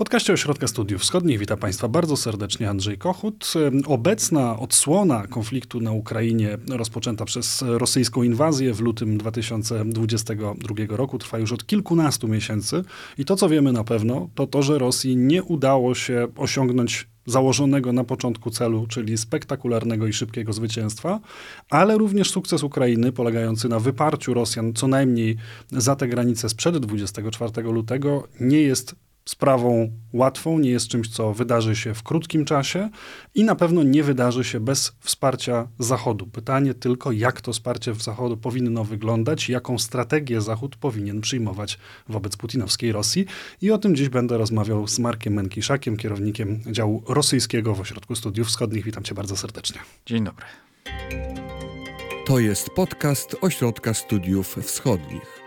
podcaście Ośrodka Studiów Wschodnich. Witam Państwa bardzo serdecznie. Andrzej Kochut. Obecna odsłona konfliktu na Ukrainie rozpoczęta przez rosyjską inwazję w lutym 2022 roku. Trwa już od kilkunastu miesięcy. I to co wiemy na pewno to to, że Rosji nie udało się osiągnąć założonego na początku celu, czyli spektakularnego i szybkiego zwycięstwa, ale również sukces Ukrainy polegający na wyparciu Rosjan co najmniej za te granice sprzed 24 lutego nie jest sprawą łatwą, nie jest czymś, co wydarzy się w krótkim czasie i na pewno nie wydarzy się bez wsparcia Zachodu. Pytanie tylko, jak to wsparcie w Zachodu powinno wyglądać, jaką strategię Zachód powinien przyjmować wobec putinowskiej Rosji. I o tym dziś będę rozmawiał z Markiem Menkiszakiem, kierownikiem działu rosyjskiego w Ośrodku Studiów Wschodnich. Witam cię bardzo serdecznie. Dzień dobry. To jest podcast Ośrodka Studiów Wschodnich.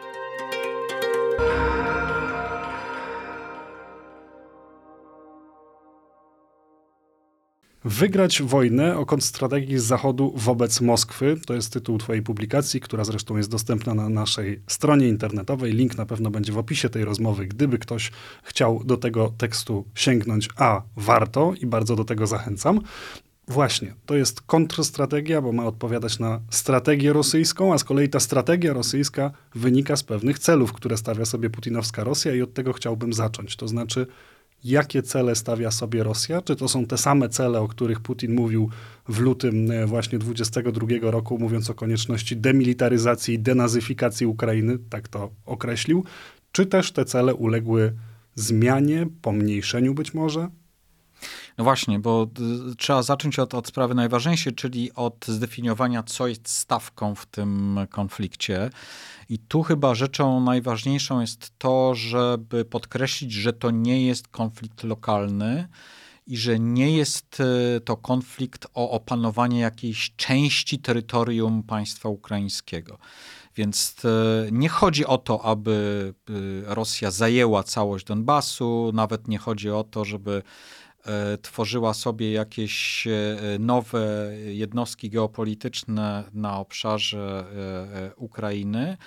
Wygrać wojnę o kontrstrategii Zachodu wobec Moskwy. To jest tytuł Twojej publikacji, która zresztą jest dostępna na naszej stronie internetowej. Link na pewno będzie w opisie tej rozmowy, gdyby ktoś chciał do tego tekstu sięgnąć, a warto i bardzo do tego zachęcam. Właśnie, to jest kontrstrategia, bo ma odpowiadać na strategię rosyjską, a z kolei ta strategia rosyjska wynika z pewnych celów, które stawia sobie putinowska Rosja i od tego chciałbym zacząć. To znaczy jakie cele stawia sobie Rosja? Czy to są te same cele, o których Putin mówił w lutym e, właśnie 22 roku, mówiąc o konieczności demilitaryzacji i denazyfikacji Ukrainy, tak to określił? Czy też te cele uległy zmianie, pomniejszeniu być może? No właśnie, bo trzeba zacząć od, od sprawy najważniejszej, czyli od zdefiniowania, co jest stawką w tym konflikcie. I tu chyba rzeczą najważniejszą jest to, żeby podkreślić, że to nie jest konflikt lokalny i że nie jest e, to konflikt o opanowanie jakiejś części terytorium państwa ukraińskiego. Więc e, nie chodzi o to, aby e, Rosja zajęła całość Donbasu, nawet nie chodzi o to, żeby tworzyła sobie jakieś e, nowe jednostki geopolityczne na obszarze e, Ukrainy.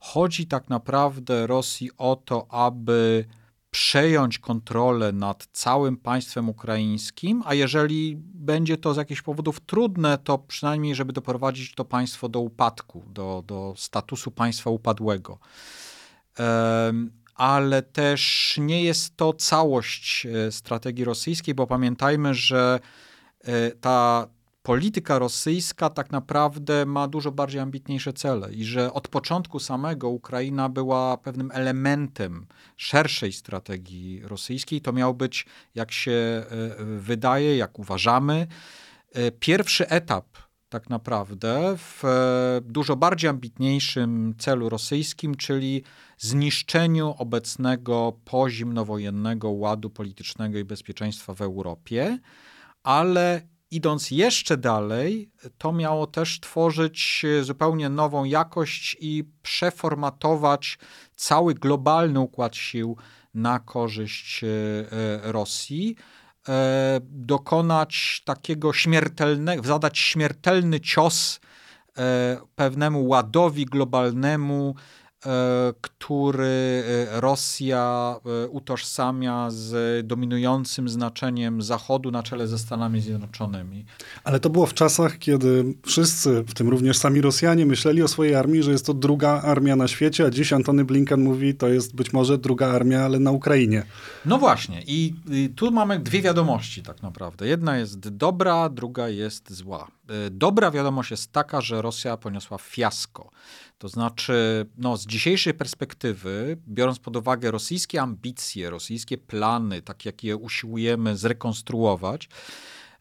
Chodzi tak naprawdę Rosji o to, aby przejąć kontrolę nad całym państwem ukraińskim, a jeżeli będzie to z jakichś powodów trudne, to przynajmniej, żeby doprowadzić to państwo do upadku, do, do statusu państwa upadłego ale też nie jest to całość e, strategii rosyjskiej, bo pamiętajmy, że e, ta polityka rosyjska tak naprawdę ma dużo bardziej ambitniejsze cele i że od początku samego Ukraina była pewnym elementem szerszej strategii rosyjskiej. To miał być, jak się e, wydaje, jak uważamy, pierwszy etap tak naprawdę w dużo bardziej ambitniejszym celu rosyjskim, czyli zniszczeniu obecnego pozimnowojennego ładu politycznego i bezpieczeństwa w Europie, ale idąc jeszcze dalej, to miało też tworzyć zupełnie nową jakość i przeformatować cały globalny układ sił na korzyść e, Rosji e, dokonać takiego śmiertelnego, zadać śmiertelny cios e, pewnemu ładowi globalnemu, E, który e, Rosja e, utożsamia z dominującym znaczeniem Zachodu na czele ze Stanami Zjednoczonymi. Ale to było w czasach, kiedy wszyscy, w tym również sami Rosjanie, myśleli o swojej armii, że jest to druga armia na świecie, a dziś Antony Blinken mówi, to jest być może druga armia, ale na Ukrainie. No właśnie. I, i tu mamy dwie wiadomości tak naprawdę. Jedna jest dobra, druga jest zła. Dobra wiadomość jest taka, że Rosja poniosła fiasko. To znaczy, no, z dzisiejszej perspektywy, biorąc pod uwagę rosyjskie ambicje, rosyjskie plany, tak jak je usiłujemy zrekonstruować,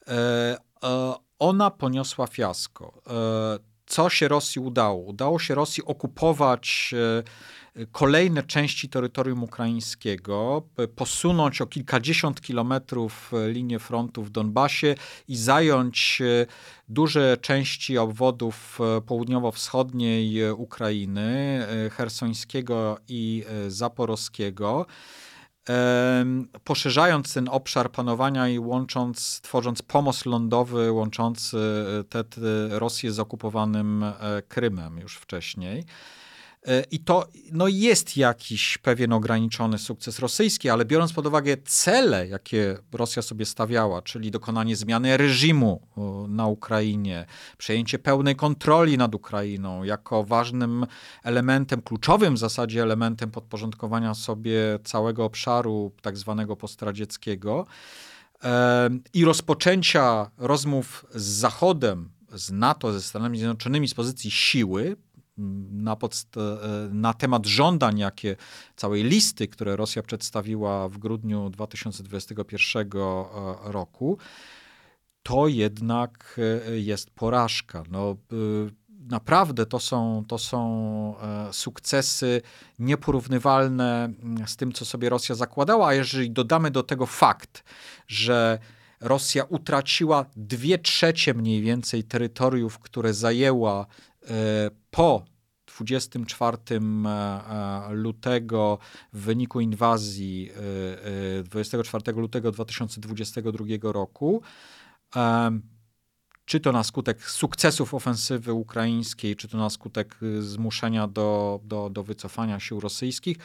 e, e, ona poniosła fiasko. E, co się Rosji udało? Udało się Rosji okupować kolejne części terytorium ukraińskiego, posunąć o kilkadziesiąt kilometrów e, linię frontu w Donbasie i zająć e, duże części obwodów e, południowo-wschodniej Ukrainy, hersońskiego i zaporowskiego poszerzając ten obszar panowania i łącząc, tworząc pomost lądowy łączący te, te Rosję z okupowanym Krymem już wcześniej. E, I to no jest jakiś pewien ograniczony sukces rosyjski, ale biorąc pod uwagę cele, jakie Rosja sobie stawiała, czyli dokonanie zmiany reżimu na Ukrainie, przejęcie pełnej kontroli nad Ukrainą jako ważnym elementem, kluczowym w zasadzie elementem podporządkowania sobie całego obszaru tak zwanego postradzieckiego e, i rozpoczęcia rozmów z Zachodem, z NATO, ze Stanami Zjednoczonymi z pozycji siły, na, e, na temat żądań, jakie całej listy, które Rosja przedstawiła w grudniu 2021 e, roku, to jednak e, jest porażka. No, naprawdę to są, to są sukcesy nieporównywalne mm, z tym, co sobie Rosja zakładała, a jeżeli dodamy do tego fakt, że Rosja utraciła dwie trzecie mniej więcej terytoriów, które zajęła po 24 e, e, lutego w wyniku inwazji 24 e, lutego 2022 roku, czy to na skutek sukcesów ofensywy ukraińskiej, czy to na skutek zmuszenia do, do, do wycofania sił rosyjskich,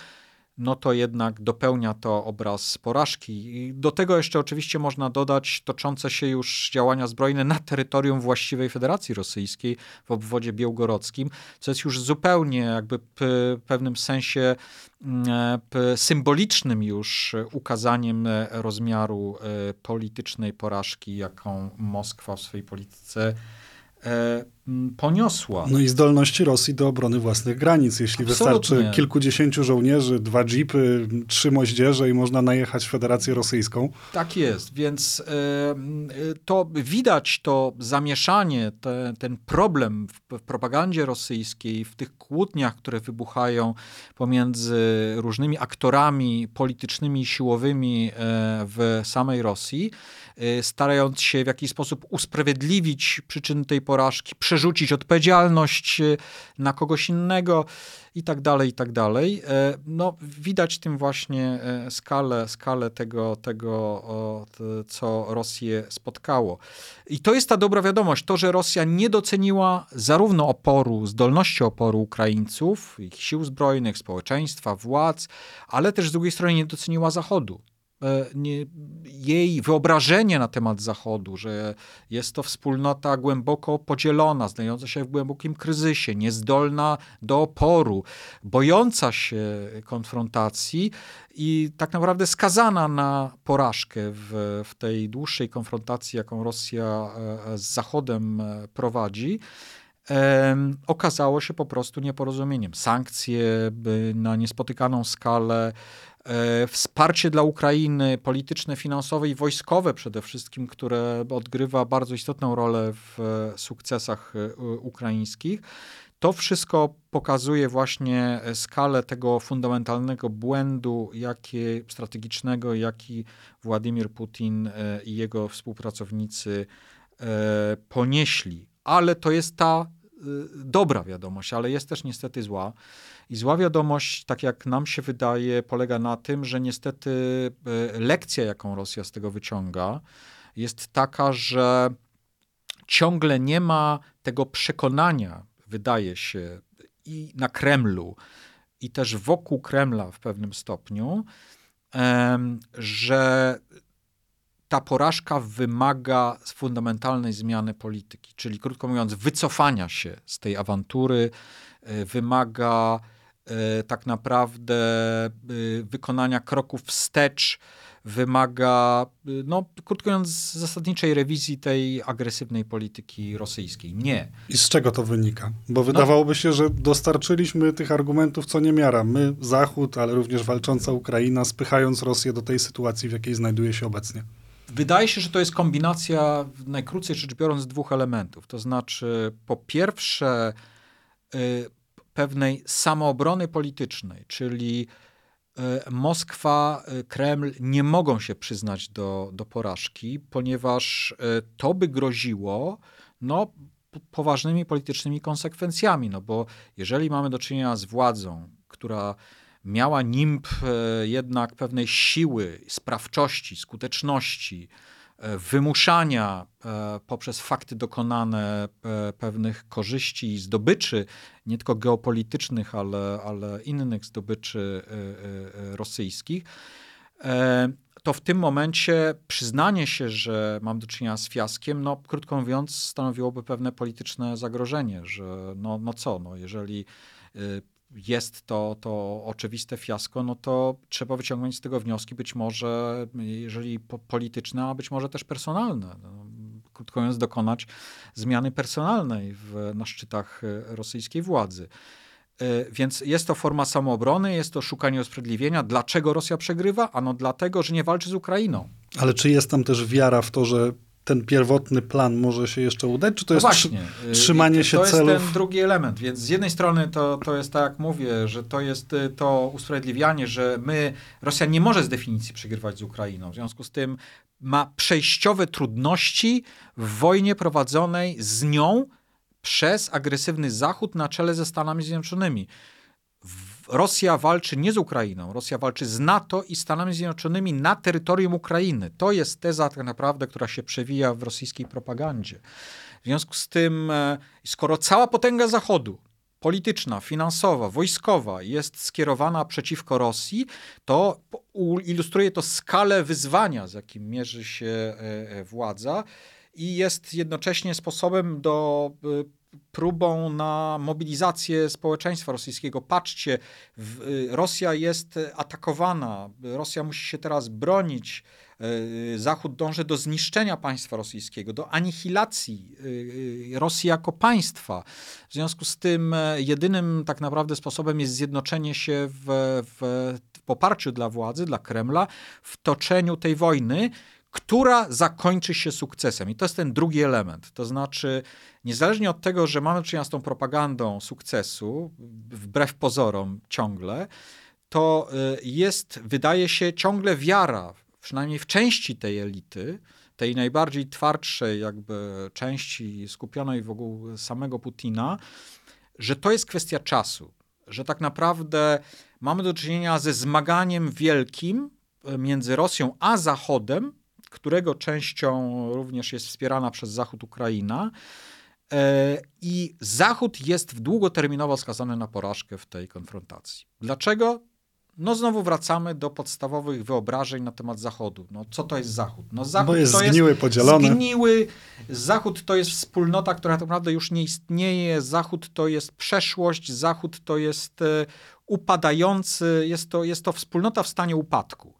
no to jednak dopełnia to obraz porażki. I do tego jeszcze oczywiście można dodać toczące się już działania zbrojne na terytorium właściwej Federacji Rosyjskiej w obwodzie białgorodzkim, co jest już zupełnie jakby w pewnym sensie mm, symbolicznym już ukazaniem rozmiaru e, politycznej porażki, jaką Moskwa w swojej polityce e, poniosła. No i zdolności Rosji do obrony własnych granic. Jeśli Absolutnie. wystarczy kilkudziesięciu żołnierzy, dwa jeepy, trzy moździerze i można najechać Federację Rosyjską. Tak jest, więc y, to widać to zamieszanie, te, ten problem w, w propagandzie rosyjskiej, w tych kłótniach, które wybuchają pomiędzy różnymi aktorami politycznymi i siłowymi y, w samej Rosji, y, starając się w jakiś sposób usprawiedliwić przyczyny tej porażki, przerzucić odpowiedzialność y, na kogoś innego i tak dalej, i tak dalej. E, no, widać tym właśnie e, skalę, skalę tego, tego co Rosję spotkało. I to jest ta dobra wiadomość, to, że Rosja nie doceniła zarówno oporu, zdolności oporu Ukraińców, ich sił zbrojnych, społeczeństwa, władz, ale też z drugiej strony nie doceniła Zachodu. E, nie, jej wyobrażenie na temat Zachodu, że jest to wspólnota głęboko podzielona, znająca się w głębokim kryzysie, niezdolna do oporu, bojąca się konfrontacji i tak naprawdę skazana na porażkę w, w tej dłuższej konfrontacji, jaką Rosja e, z Zachodem e, prowadzi okazało się po prostu nieporozumieniem. Sankcje na niespotykaną skalę, wsparcie dla Ukrainy polityczne, finansowe i wojskowe przede wszystkim, które odgrywa bardzo istotną rolę w e, sukcesach e, ukraińskich. To wszystko pokazuje właśnie skalę tego fundamentalnego błędu jaki, strategicznego, jaki Władimir Putin i jego współpracownicy ponieśli. Ale to jest ta dobra wiadomość, ale jest też niestety zła. I zła wiadomość, tak jak nam się wydaje, polega na tym, że niestety e, lekcja, jaką Rosja z tego wyciąga, jest taka, że ciągle nie ma tego przekonania, wydaje się, i na Kremlu, i też wokół Kremla w pewnym stopniu, że ta porażka wymaga fundamentalnej zmiany polityki, czyli krótko mówiąc, wycofania się z tej awantury, e, wymaga tak naprawdę e, wykonania kroków wstecz wymaga, e, no, krótko mówiąc, zasadniczej rewizji tej agresywnej polityki rosyjskiej. Nie. I z czego to wynika? Bo no. wydawałoby się, że dostarczyliśmy tych argumentów co niemiara. My, Zachód, ale również walcząca Ukraina, spychając Rosję do tej sytuacji, w jakiej znajduje się obecnie. Wydaje się, że to jest kombinacja, najkrócej rzecz biorąc, dwóch elementów. To znaczy, po pierwsze, pewnej samoobrony politycznej, czyli e, Moskwa, e, Kreml nie mogą się przyznać do, do porażki, ponieważ e, to by groziło no, poważnymi politycznymi konsekwencjami. No bo jeżeli mamy do czynienia z władzą, która miała nimb jednak pewnej siły, sprawczości, skuteczności, wymuszania poprzez fakty dokonane pewnych korzyści i zdobyczy, nie tylko geopolitycznych, ale, ale innych zdobyczy rosyjskich, to w tym momencie przyznanie się, że mam do czynienia z fiaskiem, no krótko mówiąc, stanowiłoby pewne polityczne zagrożenie, że no, no co, no jeżeli jest to, to oczywiste fiasko, no to trzeba wyciągnąć z tego wnioski, być może, jeżeli polityczne, a być może też personalne. No, krótko mówiąc, dokonać zmiany personalnej w, na szczytach y, rosyjskiej władzy. E, więc jest to forma samoobrony, jest to szukanie usprawiedliwienia. Dlaczego Rosja przegrywa? Ano dlatego, że nie walczy z Ukrainą. Ale czy jest tam też wiara w to, że ten pierwotny plan może się jeszcze udać? Czy to no jest właśnie. trzymanie to się celów? To jest ten drugi element. Więc z jednej strony to, to jest tak, jak mówię, że to jest y, to usprawiedliwianie, że my, Rosja nie może z definicji przegrywać z Ukrainą. W związku z tym ma przejściowe trudności w wojnie prowadzonej z nią przez agresywny Zachód na czele ze Stanami Zjednoczonymi. Rosja walczy nie z Ukrainą, Rosja walczy z NATO i Stanami Zjednoczonymi na terytorium Ukrainy. To jest teza tak naprawdę, która się przewija w rosyjskiej propagandzie. W związku z tym, e, skoro cała potęga Zachodu, polityczna, finansowa, wojskowa jest skierowana przeciwko Rosji, to ilustruje to skalę wyzwania, z jakim mierzy się e, e, władza i jest jednocześnie sposobem do próbą na mobilizację społeczeństwa rosyjskiego. Patrzcie, y, Rosja jest atakowana, Rosja musi się teraz bronić. Y, Zachód dąży do zniszczenia państwa rosyjskiego, do anihilacji Rosji jako państwa. W związku z tym e, jedynym tak naprawdę sposobem jest zjednoczenie się w, w poparciu dla władzy, dla Kremla, w toczeniu tej wojny, która zakończy się sukcesem. I to jest ten drugi element. To znaczy, niezależnie od tego, że mamy czynienia z tą propagandą sukcesu, wbrew pozorom ciągle, to y, jest, wydaje się, ciągle wiara, przynajmniej w części tej elity, tej najbardziej twardszej jakby części skupionej wokół samego Putina, że to jest kwestia czasu, że tak naprawdę mamy do czynienia ze zmaganiem wielkim y, między Rosją a Zachodem którego częścią również jest wspierana przez Zachód Ukraina. E, I Zachód jest długoterminowo skazany na porażkę w tej konfrontacji. Dlaczego? No znowu wracamy do podstawowych wyobrażeń na temat Zachodu. No co to jest Zachód? No Zachód Bo jest to zgniły, jest podzielony. Zgniły. Zachód to jest wspólnota, która tak naprawdę już nie istnieje. Zachód to jest przeszłość. Zachód to jest e, upadający. Jest to, jest to wspólnota w stanie upadku.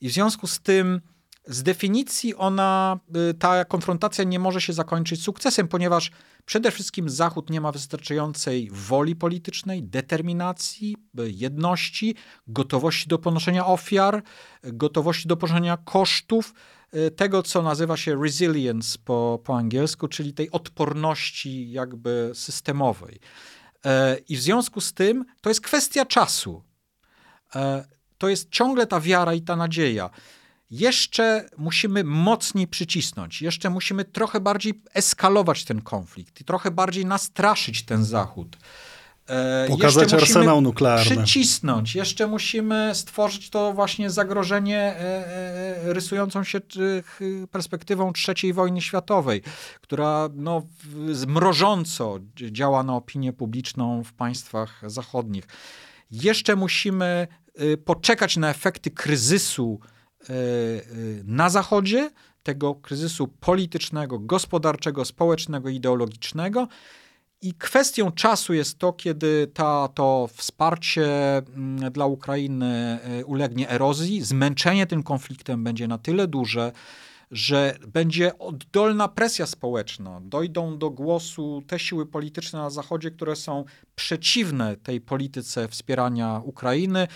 I w związku z tym z definicji ona, y, ta konfrontacja nie może się zakończyć sukcesem, ponieważ przede wszystkim Zachód nie ma wystarczającej woli politycznej, determinacji, y, jedności, gotowości do ponoszenia ofiar, gotowości do ponoszenia kosztów, y, tego, co nazywa się resilience po, po angielsku, czyli tej odporności jakby systemowej. E, I w związku z tym to jest kwestia czasu. E, to jest ciągle ta wiara i ta nadzieja jeszcze musimy mocniej przycisnąć, jeszcze musimy trochę bardziej eskalować ten konflikt i trochę bardziej nastraszyć ten Zachód. E, Pokazać arsenał nuklearny. Przycisnąć. Jeszcze musimy stworzyć to właśnie zagrożenie e, e, rysującą się perspektywą III wojny światowej, która no, zmrożąco działa na opinię publiczną w państwach zachodnich. Jeszcze musimy poczekać na efekty kryzysu na Zachodzie, tego kryzysu politycznego, gospodarczego, społecznego, ideologicznego. I kwestią czasu jest to, kiedy ta, to wsparcie mm, dla Ukrainy e, ulegnie erozji, zmęczenie tym konfliktem będzie na tyle duże, że będzie oddolna presja społeczna. Dojdą do głosu te siły polityczne na Zachodzie, które są przeciwne tej polityce wspierania Ukrainy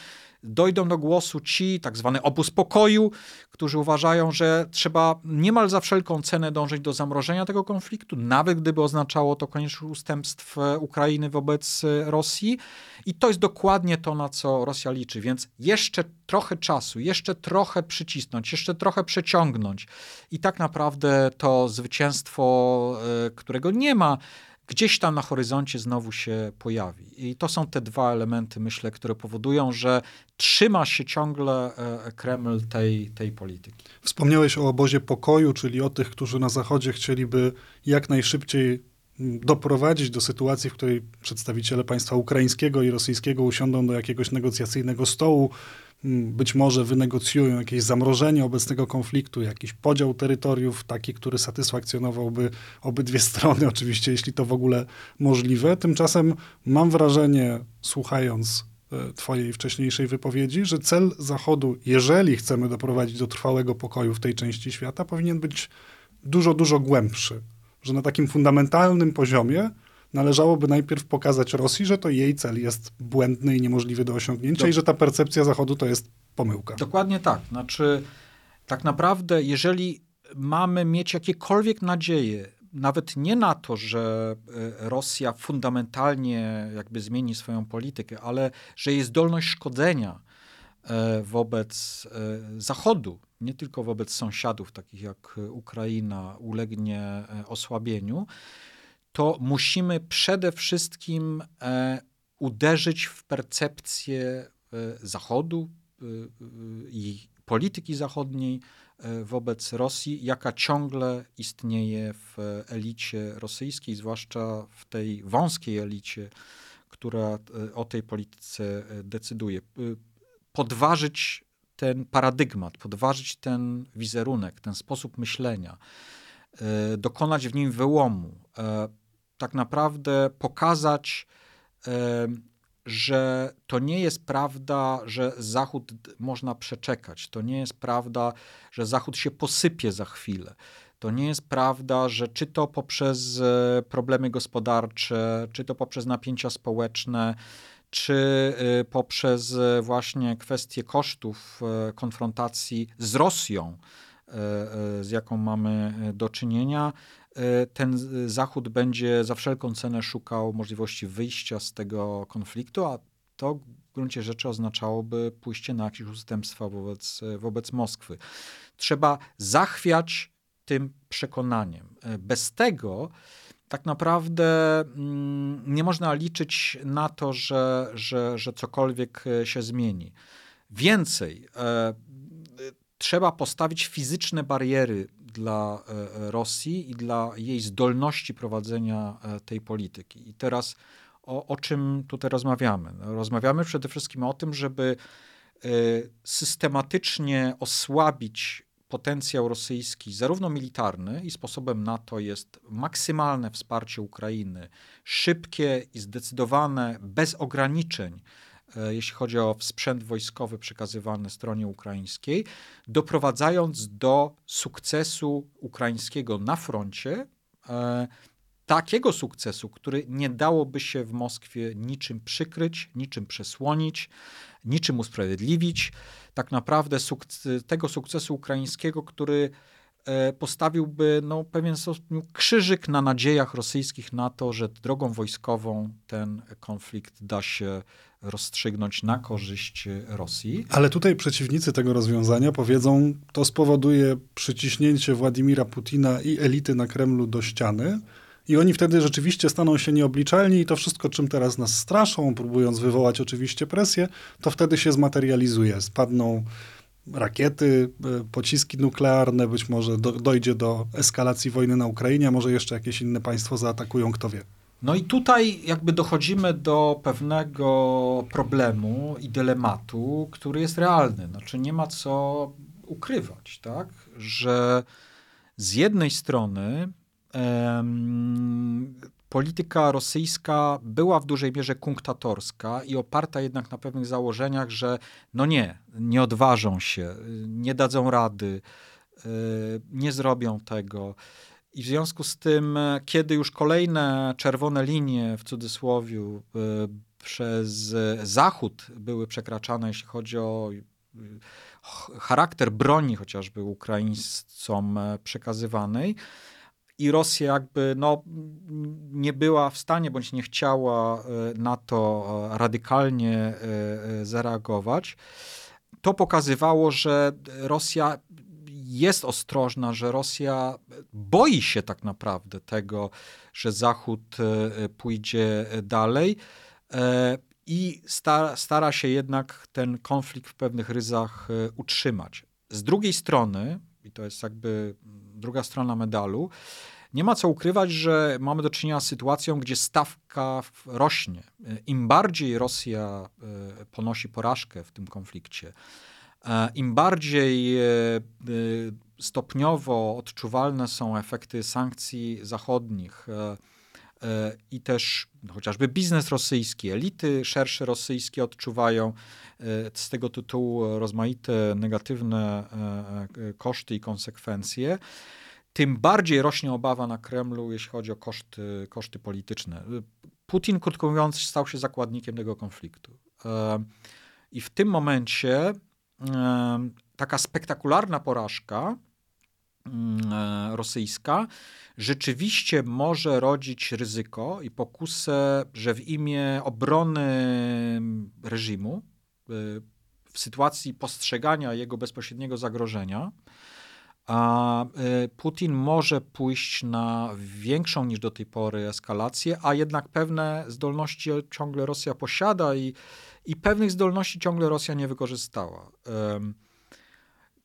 dojdą do głosu ci, tak zwany obóz pokoju, którzy uważają, że trzeba niemal za wszelką cenę dążyć do zamrożenia tego konfliktu, nawet gdyby oznaczało to konieczność ustępstw Ukrainy wobec Rosji. I to jest dokładnie to, na co Rosja liczy. Więc jeszcze trochę czasu, jeszcze trochę przycisnąć, jeszcze trochę przeciągnąć. I tak naprawdę to zwycięstwo, e, którego nie ma, gdzieś tam na horyzoncie znowu się pojawi. I to są te dwa elementy, myślę, które powodują, że trzyma się ciągle e, Kreml tej, tej polityki. Wspomniałeś o obozie pokoju, czyli o tych, którzy na Zachodzie chcieliby jak najszybciej doprowadzić do sytuacji, w której przedstawiciele państwa ukraińskiego i rosyjskiego usiądą do jakiegoś negocjacyjnego stołu, mm, być może wynegocjują jakieś zamrożenie obecnego konfliktu, jakiś podział terytoriów, taki, który satysfakcjonowałby obydwie strony, oczywiście, jeśli to w ogóle możliwe. Tymczasem mam wrażenie, słuchając e, Twojej wcześniejszej wypowiedzi, że cel Zachodu, jeżeli chcemy doprowadzić do trwałego pokoju w tej części świata, powinien być dużo, dużo głębszy. Że na takim fundamentalnym poziomie należałoby najpierw pokazać Rosji, że to jej cel jest błędny i niemożliwy do osiągnięcia Do- i że ta percepcja Zachodu to jest pomyłka. Dokładnie tak. Znaczy, tak naprawdę, jeżeli mamy mieć jakiekolwiek nadzieje, nawet nie na to, że e, Rosja fundamentalnie jakby zmieni swoją politykę, ale że jej zdolność szkodzenia e, wobec e, Zachodu, nie tylko wobec sąsiadów takich jak Ukraina, ulegnie e, osłabieniu, to musimy przede wszystkim e, uderzyć w percepcję e, Zachodu e, e, i polityki zachodniej e, wobec Rosji, jaka ciągle istnieje w elicie rosyjskiej, zwłaszcza w tej wąskiej elicie, która e, o tej polityce e, decyduje. E, Podważyć ten paradygmat, podważyć ten wizerunek, ten sposób myślenia, e, dokonać w nim wyłomu, e, tak naprawdę pokazać, e, że to nie jest prawda, że Zachód można przeczekać. To nie jest prawda, że Zachód się posypie za chwilę. To nie jest prawda, że czy to poprzez problemy gospodarcze, czy to poprzez napięcia społeczne, czy e, poprzez e, właśnie kwestie kosztów e, konfrontacji z Rosją, z jaką mamy do czynienia, ten Zachód będzie za wszelką cenę szukał możliwości wyjścia z tego konfliktu, a to w gruncie rzeczy oznaczałoby pójście na jakieś ustępstwa wobec, wobec Moskwy. Trzeba zachwiać tym przekonaniem. Bez tego tak naprawdę mm, nie można liczyć na to, że, że, że cokolwiek e, się zmieni. Więcej, e, trzeba postawić fizyczne bariery dla e, Rosji i dla jej zdolności prowadzenia tej polityki. I teraz o, o czym tutaj rozmawiamy? No, Rozmawiamy przede wszystkim o tym, żeby systematycznie osłabić potencjał rosyjski, zarówno militarny i sposobem na to jest maksymalne wsparcie Ukrainy, szybkie i zdecydowane, bez ograniczeń, e, jeśli chodzi o sprzęt wojskowy przekazywany stronie ukraińskiej, doprowadzając do sukcesu ukraińskiego na froncie, e, takiego sukcesu, który nie dałoby się w Moskwie niczym przykryć, niczym przesłonić, niczym usprawiedliwić. Tak naprawdę tego sukcesu ukraińskiego, który e, postawiłby no, pewien krzyżyk na nadziejach rosyjskich na to, że drogą wojskową ten konflikt da się rozstrzygnąć na korzyść Rosji. Ale tutaj przeciwnicy tego rozwiązania powiedzą, to spowoduje przyciśnięcie Władimira Putina i elity na Kremlu do ściany. I oni wtedy rzeczywiście staną się nieobliczalni i to wszystko, czym teraz nas straszą, próbując wywołać oczywiście presję, to wtedy się zmaterializuje. Spadną rakiety, e, pociski nuklearne, być może do, dojdzie do eskalacji wojny na Ukrainie, może jeszcze jakieś inne państwo zaatakują, kto wie. No i tutaj jakby dochodzimy do pewnego problemu i dylematu, który jest realny. Znaczy nie ma co ukrywać, tak? Że z jednej strony polityka rosyjska była w dużej mierze kunktatorska i oparta jednak na pewnych założeniach, że no nie, nie odważą się, nie dadzą rady, y, nie zrobią tego. I w związku z tym, e, kiedy już kolejne czerwone linie w cudzysłowie y, przez e, Zachód były przekraczane, jeśli chodzi o ch- charakter broni chociażby Ukraińcom e, przekazywanej, i Rosja jakby no, nie była w stanie bądź nie chciała e, na to e, radykalnie e, zareagować, to pokazywało, że Rosja jest ostrożna, że Rosja boi się tak naprawdę tego, że Zachód pójdzie dalej i stara, stara się jednak ten konflikt w pewnych ryzach utrzymać. Z drugiej strony, i to jest jakby druga strona medalu, nie ma co ukrywać, że mamy do czynienia z sytuacją, gdzie stawka rośnie. Im bardziej Rosja e, ponosi porażkę w tym konflikcie, e, im bardziej e, stopniowo odczuwalne są efekty sankcji zachodnich i też chociażby biznes rosyjski, elity szersze rosyjskie odczuwają z tego tytułu rozmaite negatywne koszty i konsekwencje tym bardziej rośnie obawa na Kremlu, jeśli chodzi o koszty, koszty polityczne. Putin, krótko mówiąc, stał się zakładnikiem tego konfliktu. E, I w tym momencie e, taka spektakularna porażka e, rosyjska rzeczywiście może rodzić ryzyko i pokusę, że w imię obrony reżimu, w sytuacji postrzegania jego bezpośredniego zagrożenia, a e, Putin może pójść na większą niż do tej pory eskalację, a jednak pewne zdolności ciągle Rosja posiada i, i pewnych zdolności ciągle Rosja nie wykorzystała.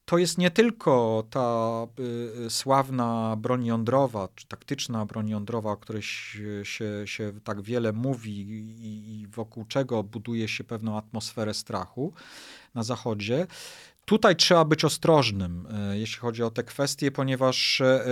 To jest nie tylko ta y, sławna broń jądrowa, czy taktyczna broń jądrowa, o której się, się, tak wiele mówi i, i wokół czego buduje się pewną atmosferę strachu na Zachodzie. Tutaj trzeba być ostrożnym, e, jeśli chodzi o te kwestie, ponieważ e,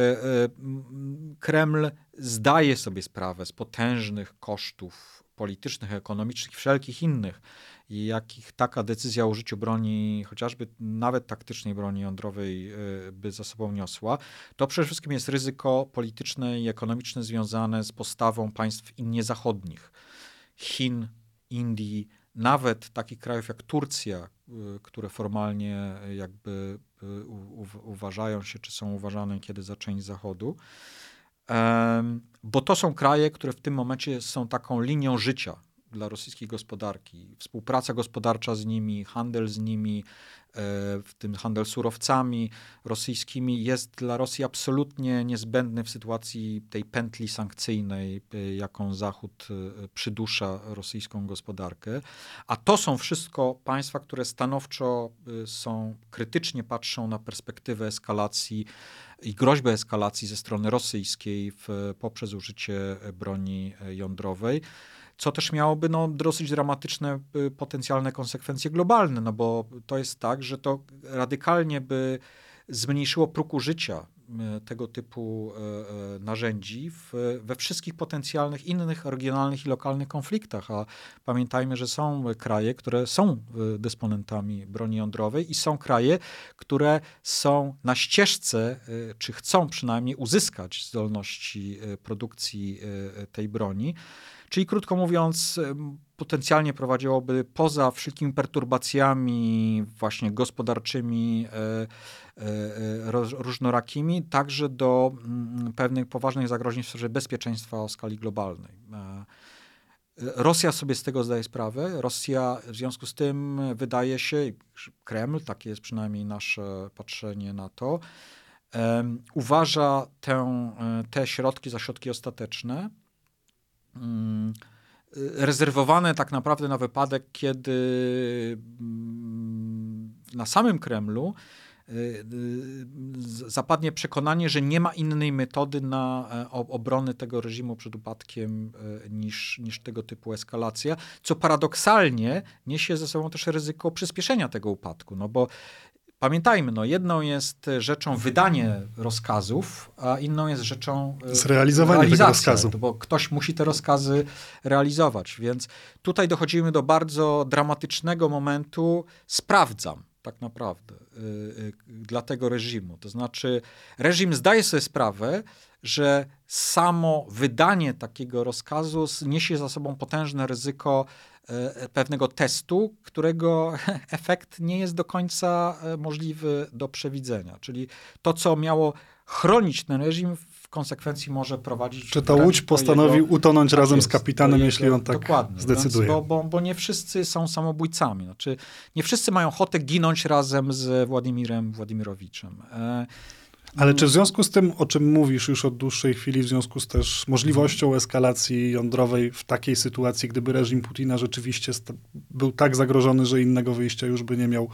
Kreml zdaje sobie sprawę z potężnych kosztów politycznych, ekonomicznych wszelkich innych, jakich taka decyzja o użyciu broni, chociażby nawet taktycznej broni jądrowej, by za sobą niosła. To przede wszystkim jest ryzyko polityczne i ekonomiczne związane z postawą państw zachodnich, Chin, Indii, nawet takich krajów jak Turcja, y, które formalnie jakby y, uważają się, czy są uważane kiedy za część Zachodu, bo to są kraje, które w tym momencie są taką linią życia dla rosyjskiej gospodarki. Współpraca gospodarcza z nimi, handel z nimi, w tym handel surowcami rosyjskimi jest dla Rosji absolutnie niezbędny w sytuacji tej pętli sankcyjnej, y, jaką Zachód y, przydusza rosyjską gospodarkę. A to są wszystko państwa, które stanowczo są, krytycznie patrzą na perspektywę eskalacji i groźbę eskalacji ze strony rosyjskiej w, poprzez użycie broni jądrowej co też miałoby no, dosyć dramatyczne y, potencjalne konsekwencje globalne, no bo to jest tak, że to radykalnie by zmniejszyło próg użycia y, tego typu y, narzędzi w, we wszystkich potencjalnych innych regionalnych i lokalnych konfliktach. A pamiętajmy, że są kraje, które są dysponentami broni jądrowej i są kraje, które są na ścieżce, czy chcą przynajmniej uzyskać zdolności produkcji tej broni. Czyli krótko mówiąc, potencjalnie prowadziłoby poza wszelkimi perturbacjami właśnie gospodarczymi, e, e, e, różnorakimi, także do mm, pewnych poważnych zagrożeń w sferze bezpieczeństwa o skali globalnej. Rosja sobie z tego zdaje sprawę. Rosja w związku z tym wydaje się, Kreml, takie jest przynajmniej nasze patrzenie na to, uważa tę, te środki za środki ostateczne rezerwowane tak naprawdę na wypadek, kiedy mm, na samym Kremlu y, y, zapadnie przekonanie, że nie ma innej metody na e, obrony tego reżimu przed upadkiem e, niż, niż tego typu eskalacja, co paradoksalnie niesie ze sobą też ryzyko przyspieszenia tego upadku, no bo Pamiętajmy, no jedną jest rzeczą wydanie rozkazów, a inną jest rzeczą e, zrealizowanie tego rozkazu. Bo ktoś musi te rozkazy realizować. Więc tutaj dochodzimy do bardzo dramatycznego momentu. Sprawdzam tak naprawdę y, dla tego reżimu. To znaczy, reżim zdaje sobie sprawę, że samo wydanie takiego rozkazu niesie za sobą potężne ryzyko E, pewnego testu, którego efekt nie jest do końca e, możliwy do przewidzenia. Czyli to, co miało chronić ten reżim, w konsekwencji może prowadzić. Czy ta łódź postanowi jego, utonąć tak razem jest, z kapitanem, jego, jeśli on tak dokładnie, zdecyduje? Bo, bo, bo, nie wszyscy są samobójcami. Znaczy, nie wszyscy mają ochotę ginąć razem z Władimirem Władimirowiczem. E, Ale czy w związku z tym, o czym mówisz już od dłuższej chwili, w związku z też możliwością eskalacji jądrowej w takiej sytuacji, gdyby reżim Putina rzeczywiście był tak zagrożony, że innego wyjścia już by nie miał,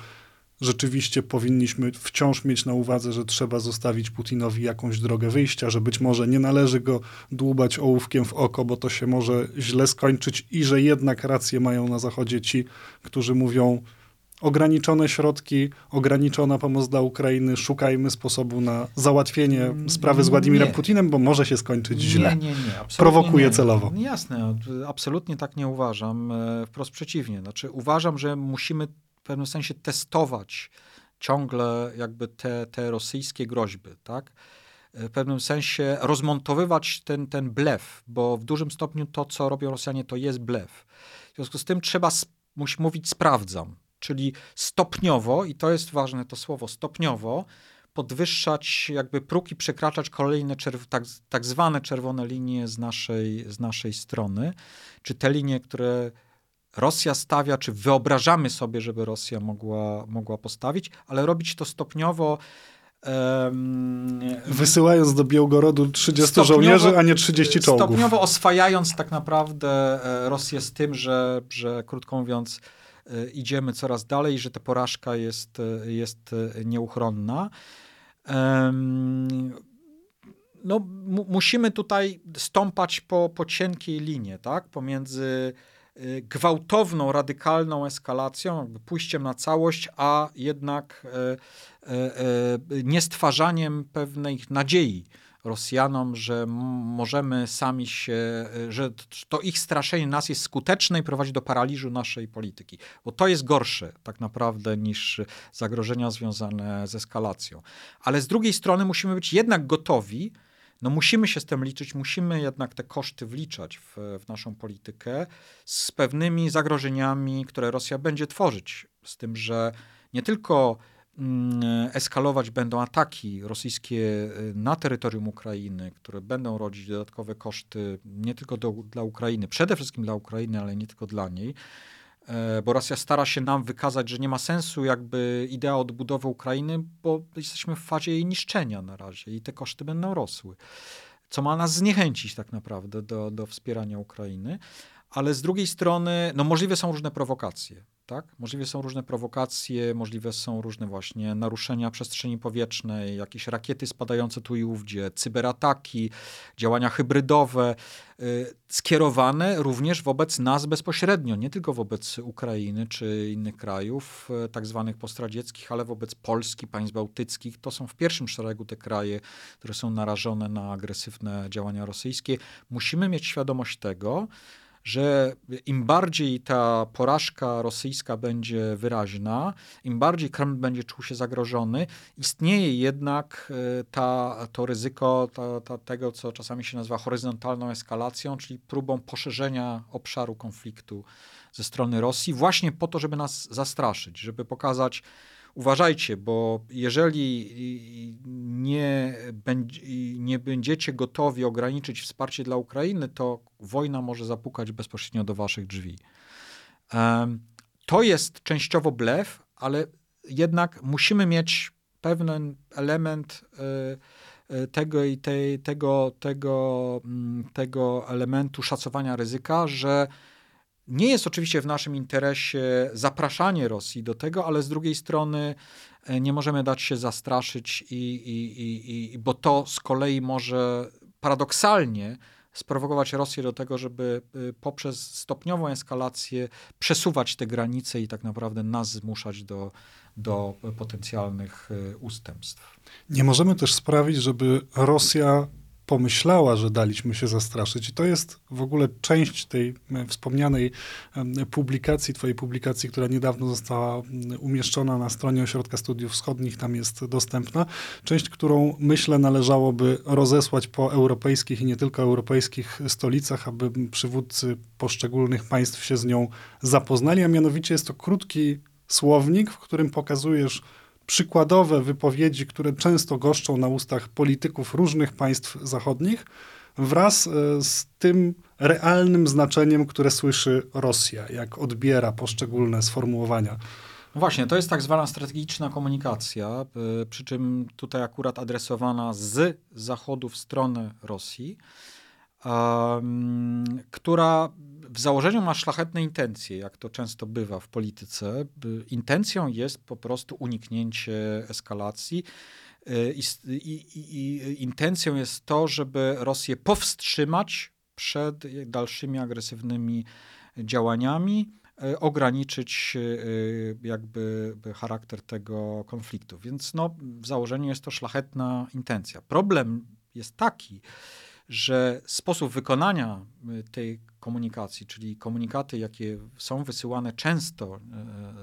rzeczywiście powinniśmy wciąż mieć na uwadze, że trzeba zostawić Putinowi jakąś drogę wyjścia, że być może nie należy go dłubać ołówkiem w oko, bo to się może źle skończyć i że jednak rację mają na Zachodzie ci, którzy mówią, ograniczone środki, ograniczona pomoc dla Ukrainy, szukajmy sposobu na załatwienie sprawy z Władimirem. Putinem, bo może się skończyć źle. Nie, nie, nie. Prowokuje nie. celowo. Jasne, absolutnie tak nie uważam. E, wprost przeciwnie. Znaczy, uważam, że musimy w pewnym sensie testować ciągle jakby te, te rosyjskie groźby, tak? E, w pewnym sensie rozmontowywać ten, ten blef, bo w dużym stopniu to, co robią Rosjanie, to jest blef. W związku z tym trzeba musi mówić sprawdzam czyli stopniowo, i to jest ważne to słowo, stopniowo podwyższać jakby próg i przekraczać kolejne tak, tak zwane czerwone linie z naszej, z naszej strony, czy te linie, które Rosja stawia, czy wyobrażamy sobie, żeby Rosja mogła, mogła postawić, ale robić to stopniowo. Um, Wysyłając do Białgorodu 30 żołnierzy, a nie 30 czołgów. Stopniowo oswajając tak naprawdę e, Rosję z tym, że, że krótko mówiąc, idziemy coraz dalej, że ta porażka jest, e, jest e, nieuchronna. No, musimy tutaj stąpać po, po cienkiej linie, tak? Pomiędzy gwałtowną, radykalną eskalacją, jakby pójściem na całość, a jednak niestwarzaniem pewnej nadziei Rosjanom, że możemy sami się, że to ich straszenie nas jest skuteczne i prowadzi do paraliżu naszej polityki. Bo to jest gorsze tak naprawdę niż zagrożenia związane z eskalacją. Ale z drugiej strony musimy być jednak gotowi, no musimy się z tym liczyć, musimy jednak te koszty wliczać w, w naszą politykę z pewnymi zagrożeniami, które Rosja będzie tworzyć. Z tym, że nie tylko eskalować będą ataki rosyjskie y, na terytorium Ukrainy, które będą rodzić dodatkowe koszty nie tylko do, dla Ukrainy, przede wszystkim dla Ukrainy, ale nie tylko dla niej, e, bo Rosja stara się nam wykazać, że nie ma sensu jakby idea odbudowy Ukrainy, bo jesteśmy w fazie jej niszczenia na razie i te koszty będą rosły, co ma nas zniechęcić tak naprawdę do, do wspierania Ukrainy. Ale z drugiej strony, no możliwe są różne prowokacje tak? Możliwe są różne prowokacje, możliwe są różne właśnie naruszenia przestrzeni powietrznej, jakieś rakiety spadające tu i ówdzie, cyberataki, działania hybrydowe, y, skierowane również wobec nas bezpośrednio, nie tylko wobec Ukrainy czy innych krajów, y, tak zwanych postradzieckich, ale wobec Polski, państw bałtyckich. To są w pierwszym szeregu te kraje, które są narażone na agresywne działania rosyjskie. Musimy mieć świadomość tego, że im bardziej ta porażka rosyjska będzie wyraźna, im bardziej Kreml będzie czuł się zagrożony, istnieje jednak e, ta, to ryzyko ta, ta, tego, co czasami się nazywa horyzontalną eskalacją, czyli próbą poszerzenia obszaru konfliktu ze strony Rosji, właśnie po to, żeby nas zastraszyć, żeby pokazać, uważajcie, bo jeżeli nie, nie będziecie gotowi ograniczyć wsparcie dla Ukrainy, to wojna może zapukać bezpośrednio do waszych drzwi. To jest częściowo blef, ale jednak musimy mieć pewien element e, e, tego i tej, tego, tego, mm, tego elementu szacowania ryzyka, że nie jest oczywiście w naszym interesie zapraszanie Rosji do tego, ale z drugiej strony e, nie możemy dać się zastraszyć, i, i, i, i, bo to z kolei może paradoksalnie sprowokować Rosję do tego, żeby e, poprzez stopniową eskalację przesuwać te granice i tak naprawdę nas zmuszać do, do potencjalnych e, ustępstw. Nie możemy też sprawić, żeby Rosja pomyślała, że daliśmy się zastraszyć. I to jest w ogóle część tej e, wspomnianej publikacji, twojej publikacji, która niedawno została umieszczona na stronie Ośrodka Studiów Wschodnich, tam jest dostępna. Część, którą myślę należałoby rozesłać po europejskich i nie tylko europejskich stolicach, aby przywódcy poszczególnych państw się z nią zapoznali, a mianowicie jest to krótki słownik, w którym pokazujesz przykładowe wypowiedzi, które często goszczą na ustach polityków różnych państw zachodnich, wraz e, z tym realnym znaczeniem, które słyszy Rosja, jak odbiera poszczególne sformułowania. No właśnie, to jest tak zwana strategiczna komunikacja, y, przy czym tutaj akurat adresowana z Zachodu w stronę Rosji, która w założeniu ma szlachetne intencje, jak to często bywa w polityce. Intencją jest po prostu uniknięcie eskalacji. Y, I, i, i, intencją jest to, żeby Rosję powstrzymać przed dalszymi agresywnymi działaniami, y, ograniczyć y, jakby charakter tego konfliktu. Więc no, w założeniu jest to szlachetna intencja. Problem jest taki, że sposób wykonania tej komunikacji, czyli komunikaty, jakie są wysyłane często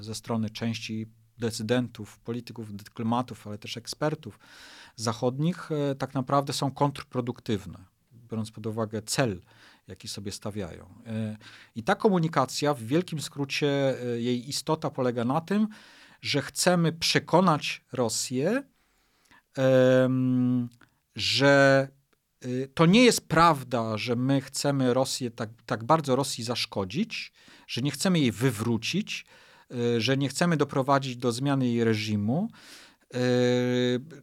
ze strony części decydentów, polityków, dyplomatów, ale też ekspertów zachodnich, e, tak naprawdę są kontrproduktywne, biorąc pod uwagę cel, jaki sobie stawiają. E, I ta komunikacja, w wielkim skrócie, e, jej istota polega na tym, że chcemy przekonać Rosję, że to nie jest prawda, że my chcemy Rosję tak, tak bardzo Rosji zaszkodzić, że nie chcemy jej wywrócić, Y, że nie chcemy doprowadzić do zmiany jej reżimu. Y,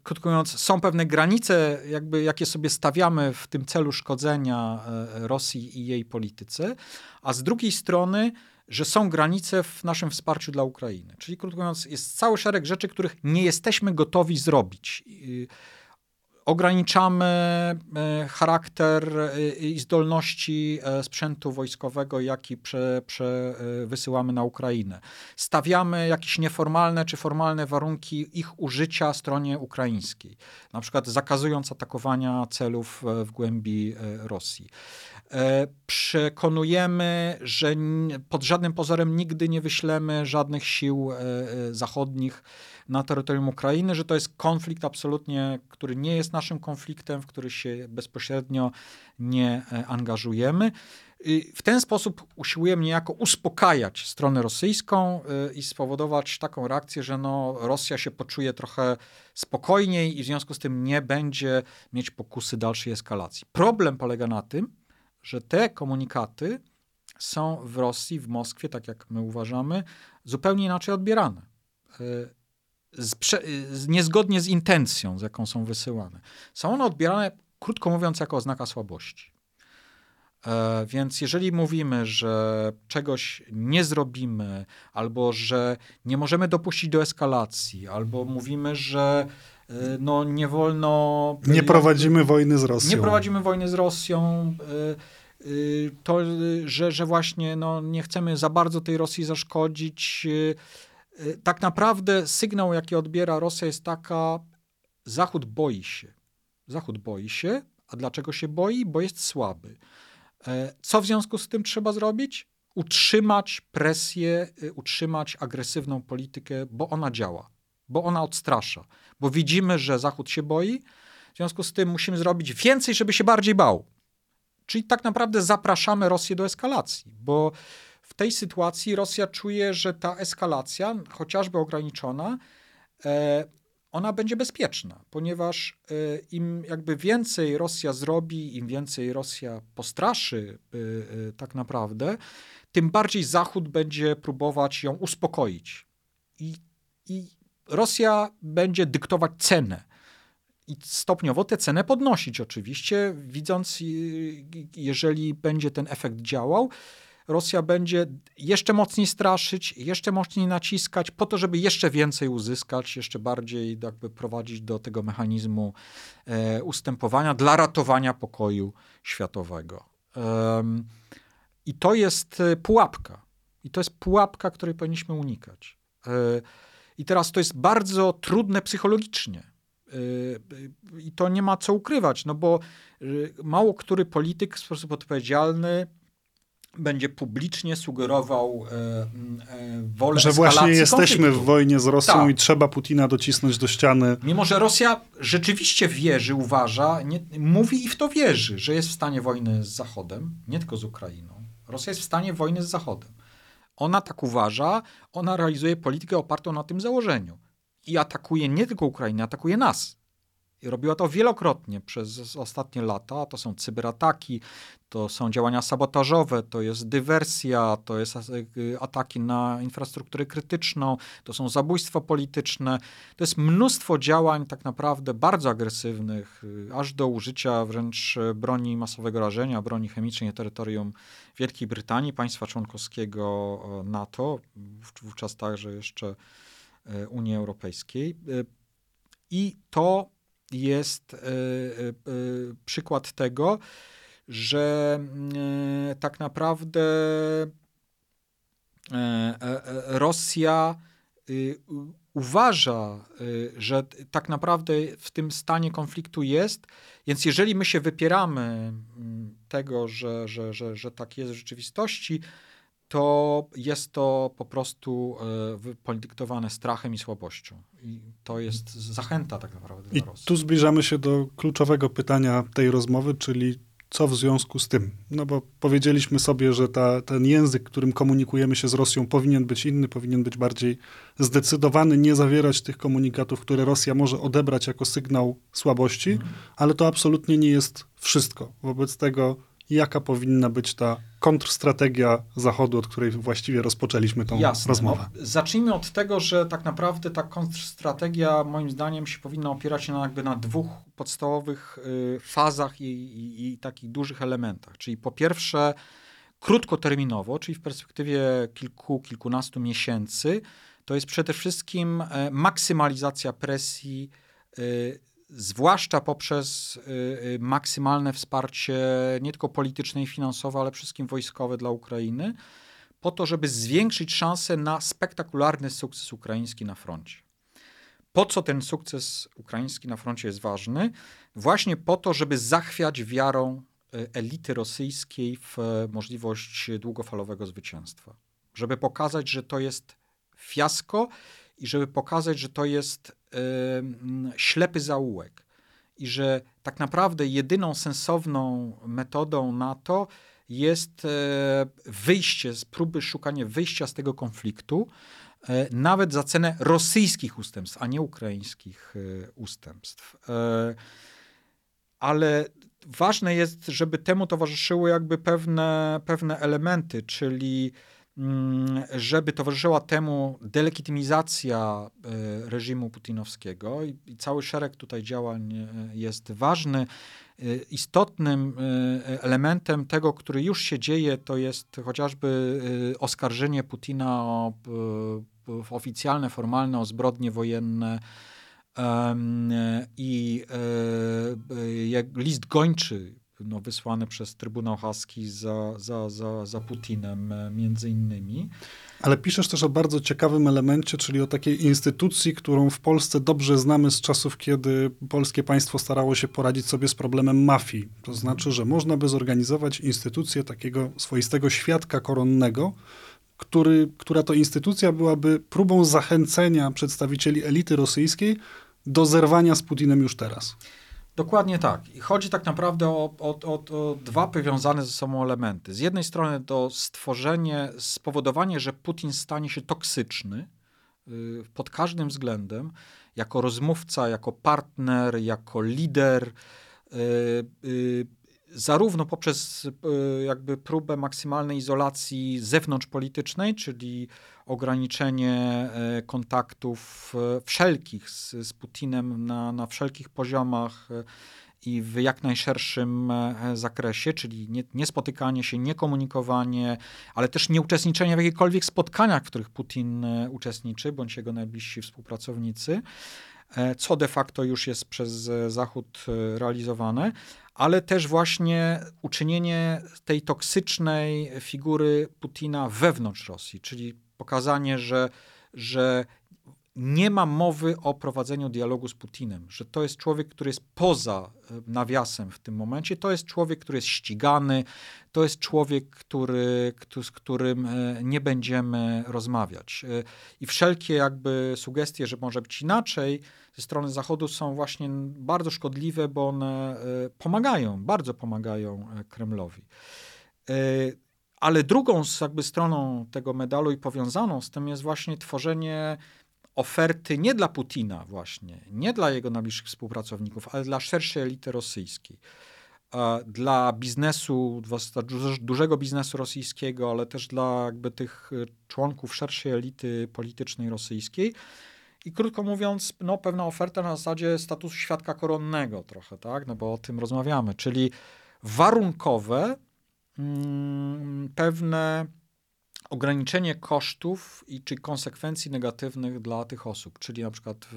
krótko mówiąc, są pewne granice, jakby, jakie sobie stawiamy w tym celu szkodzenia y, Rosji i jej polityce, a z drugiej strony, że są granice w naszym wsparciu dla Ukrainy. Czyli krótko mówiąc, jest cały szereg rzeczy, których nie jesteśmy gotowi zrobić ograniczamy e, charakter e, i zdolności e, sprzętu wojskowego, jaki prze, prze wysyłamy na Ukrainę. Stawiamy jakieś nieformalne czy formalne warunki ich użycia stronie ukraińskiej, na przykład zakazując atakowania celów w głębi Rosji. Przekonujemy, że pod żadnym pozorem nigdy nie wyślemy żadnych sił zachodnich na terytorium Ukrainy, że to jest konflikt absolutnie, który nie jest naszym konfliktem, w który się bezpośrednio nie e, angażujemy. W ten sposób usiłujemy niejako uspokajać stronę rosyjską e, i spowodować taką reakcję, że no, Rosja się poczuje trochę spokojniej i w związku z tym nie będzie mieć pokusy dalszej eskalacji. Problem polega na tym, że te komunikaty są w Rosji, w Moskwie, tak jak my uważamy, zupełnie inaczej odbierane. E, z, z, niezgodnie z intencją, z jaką są wysyłane. Są one odbierane, krótko mówiąc, jako oznaka słabości. E, więc jeżeli mówimy, że czegoś nie zrobimy, albo że nie możemy dopuścić do eskalacji, albo mówimy, że e, no, nie wolno. Nie prowadzimy wojny z Rosją. Nie prowadzimy wojny z Rosją. E, to, że, że właśnie no, nie chcemy za bardzo tej Rosji zaszkodzić tak naprawdę sygnał, jaki odbiera Rosja, jest taka: Zachód boi się. Zachód boi się. A dlaczego się boi? Bo jest słaby. E, co w związku z tym trzeba zrobić? Utrzymać presję, utrzymać agresywną politykę, bo ona działa, bo ona odstrasza, bo widzimy, że Zachód się boi. W związku z tym musimy zrobić więcej, żeby się bardziej bał. Czyli tak naprawdę zapraszamy Rosję do eskalacji, bo w tej sytuacji Rosja czuje, że ta eskalacja, chociażby ograniczona, e, ona będzie bezpieczna, ponieważ e, im jakby więcej Rosja zrobi, im więcej Rosja postraszy e, tak naprawdę, tym bardziej Zachód będzie próbować ją uspokoić. I, i Rosja będzie dyktować cenę. I stopniowo tę cenę podnosić, oczywiście, widząc, jeżeli będzie ten efekt działał, Rosja będzie jeszcze mocniej straszyć, jeszcze mocniej naciskać, po to, żeby jeszcze więcej uzyskać, jeszcze bardziej jakby prowadzić do tego mechanizmu e, ustępowania dla ratowania pokoju światowego. Um, I to jest e, pułapka. I to jest pułapka, której powinniśmy unikać. E, I teraz to jest bardzo trudne psychologicznie. E, I to nie ma co ukrywać, no bo e, mało który polityk w sposób odpowiedzialny będzie publicznie sugerował e, e, wolę Że właśnie jesteśmy konfliktu. w wojnie z Rosją tak. i trzeba Putina docisnąć do ściany. Mimo, że Rosja rzeczywiście wierzy, uważa, nie, mówi i w to wierzy, że jest w stanie wojny z Zachodem, nie tylko z Ukrainą. Rosja jest w stanie wojny z Zachodem. Ona tak uważa, ona realizuje politykę opartą na tym założeniu. I atakuje nie tylko Ukrainę, atakuje nas. I robiła to wielokrotnie przez ostatnie lata. To są cyberataki, to są działania sabotażowe, to jest dywersja, to jest ataki na infrastrukturę krytyczną, to są zabójstwa polityczne. To jest mnóstwo działań tak naprawdę bardzo agresywnych, aż do użycia wręcz broni masowego rażenia, broni chemicznej na terytorium Wielkiej Brytanii, państwa członkowskiego NATO, wówczas także jeszcze e, Unii Europejskiej. I to jest e, przykład tego, że tak naprawdę Rosja y, uważa, y, że tak naprawdę w tym stanie konfliktu jest, więc jeżeli my się wypieramy mm, tego, że, że, że, że tak jest w rzeczywistości, to jest to po prostu e, podyktowane strachem i słabością. I to jest zachęta tak naprawdę I dla Rosji. tu zbliżamy się do kluczowego pytania tej rozmowy, czyli co w związku z tym? No bo powiedzieliśmy sobie, że ta, ten język, którym komunikujemy się z Rosją, powinien być inny, powinien być bardziej zdecydowany, nie zawierać tych komunikatów, które Rosja może odebrać jako sygnał słabości, mhm. ale to absolutnie nie jest wszystko. Wobec tego jaka powinna być ta kontrstrategia Zachodu, od której właściwie rozpoczęliśmy tą Jasne. rozmowę. No, zacznijmy od tego, że tak naprawdę ta kontrstrategia moim zdaniem się powinna opierać na, jakby na dwóch podstawowych y, fazach i, i, i takich dużych elementach. Czyli po pierwsze krótkoterminowo, czyli w perspektywie kilku, kilkunastu miesięcy, to jest przede wszystkim e, maksymalizacja presji y, zwłaszcza poprzez y, y, maksymalne wsparcie nie tylko polityczne i finansowe, ale wszystkim wojskowe dla Ukrainy, po to, żeby zwiększyć szanse na spektakularny sukces ukraiński na froncie. Po co ten sukces ukraiński na froncie jest ważny? Właśnie po to, żeby zachwiać wiarą y, elity rosyjskiej w możliwość długofalowego zwycięstwa. Żeby pokazać, że to jest fiasko i żeby pokazać, że to jest ślepy zaułek i że tak naprawdę jedyną sensowną metodą na to jest e, wyjście z próby szukania wyjścia z tego konfliktu, e, nawet za cenę rosyjskich ustępstw, a nie ukraińskich e, ustępstw. Ale ważne jest, żeby temu towarzyszyły jakby pewne, pewne elementy, czyli żeby towarzyszyła temu delegitymizacja e, reżimu putinowskiego i cały szereg tutaj działań e, jest ważny. E, istotnym elementem tego, który już się dzieje, to jest chociażby oskarżenie Putina o oficjalne, formalne o zbrodnie wojenne i list gończy no, wysłany przez Trybunał Haski za, za, za, za Putinem e, między innymi. Ale piszesz też o bardzo ciekawym elemencie, czyli o takiej instytucji, którą w Polsce dobrze znamy z czasów, kiedy polskie państwo starało się poradzić sobie z problemem mafii. To znaczy, że można by zorganizować instytucję takiego swoistego świadka koronnego, który, która to instytucja byłaby próbą zachęcenia przedstawicieli elity rosyjskiej do zerwania z Putinem już teraz. Dokładnie tak. I chodzi tak naprawdę o, o, o, o, dwa powiązane ze sobą elementy. Z jednej strony to stworzenie, spowodowanie, że Putin stanie się toksyczny y, pod każdym względem, jako rozmówca, jako partner, jako lider, y, y, zarówno poprzez jakby próbę maksymalnej izolacji zewnątrzpolitycznej, czyli ograniczenie e, kontaktów e, wszelkich z, z Putinem na, na wszelkich poziomach e, i w jak najszerszym zakresie, czyli nie, nie, spotykanie się, nie komunikowanie, ale też nie uczestniczenie w jakichkolwiek spotkaniach, w których Putin uczestniczy, bądź jego najbliżsi współpracownicy, co de facto już jest przez Zachód realizowane, ale też właśnie uczynienie tej toksycznej figury Putina wewnątrz Rosji, czyli pokazanie, że, że nie ma mowy o prowadzeniu dialogu z Putinem, że to jest człowiek, który jest poza e, nawiasem w tym momencie, to jest człowiek, który jest ścigany, to jest człowiek, który, z którym e, nie będziemy rozmawiać. E, I wszelkie jakby sugestie, że może być inaczej, ze strony Zachodu są właśnie bardzo szkodliwe, bo one pomagają, bardzo pomagają Kremlowi. Ale drugą jakby stroną tego medalu i powiązaną z tym jest właśnie tworzenie oferty nie dla Putina właśnie, nie dla jego najbliższych współpracowników, ale dla szerszej elity rosyjskiej. Dla biznesu, dużego biznesu rosyjskiego, ale też dla jakby tych e, członków szerszej elity politycznej rosyjskiej. I krótko mówiąc, no, pewna oferta na zasadzie statusu świadka koronnego trochę, tak? No bo o tym rozmawiamy, czyli warunkowe pewne ograniczenie kosztów i czy konsekwencji negatywnych dla tych osób, czyli na przykład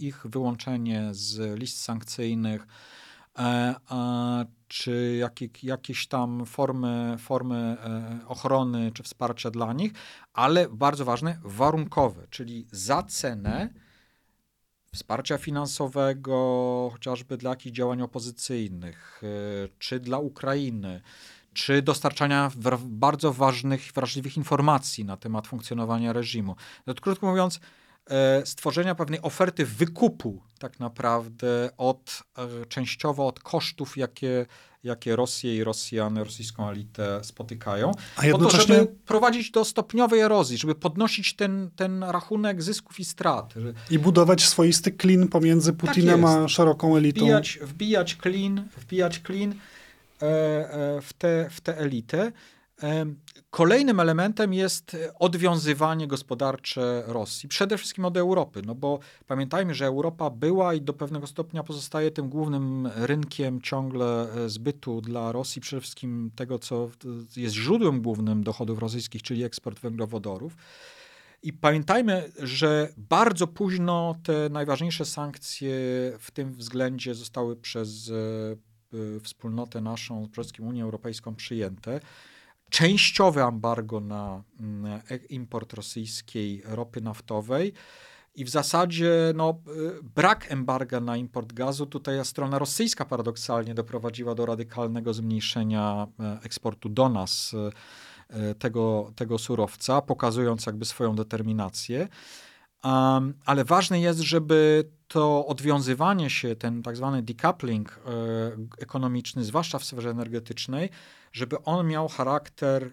ich wyłączenie z list sankcyjnych, e, czy jakie, jakieś tam formy, formy e, ochrony czy wsparcia dla nich, ale bardzo ważne, warunkowe, czyli za cenę wsparcia finansowego, chociażby dla jakichś działań opozycyjnych, e, czy dla Ukrainy, czy dostarczania bardzo ważnych, wrażliwych informacji na temat funkcjonowania reżimu. No, krótko mówiąc, e, stworzenia pewnej oferty wykupu tak naprawdę od, e, częściowo od kosztów, jakie, jakie Rosję i Rosjany, rosyjską elitę spotykają, A jednocześnie... po to, żeby prowadzić do stopniowej erozji, żeby podnosić ten, ten rachunek zysków i strat. I budować swoisty klin pomiędzy Putinem tak a szeroką elitą. Wbijać, wbijać klin, wbijać klin w tę w te elitę. E, kolejnym elementem jest odwiązywanie gospodarcze Rosji, przede wszystkim od Europy, no bo pamiętajmy, że Europa była i do pewnego stopnia pozostaje tym głównym rynkiem ciągle zbytu dla Rosji, przede wszystkim tego, co jest źródłem głównym dochodów rosyjskich, czyli eksport węglowodorów. I pamiętajmy, że bardzo późno te najważniejsze sankcje w tym względzie zostały przez wspólnotę naszą, przede wszystkim Unię Europejską przyjęte, częściowe embargo na mm, e, import rosyjskiej ropy naftowej. I w zasadzie no, y, brak embarga na import gazu, tutaj strona rosyjska paradoksalnie doprowadziła do radykalnego zmniejszenia e, eksportu do nas e, tego, tego surowca, pokazując jakby swoją determinację. Um, ale ważne jest, żeby to odwiązywanie się, ten tak zwany decoupling e, ekonomiczny, zwłaszcza w sferze energetycznej, żeby on miał charakter e,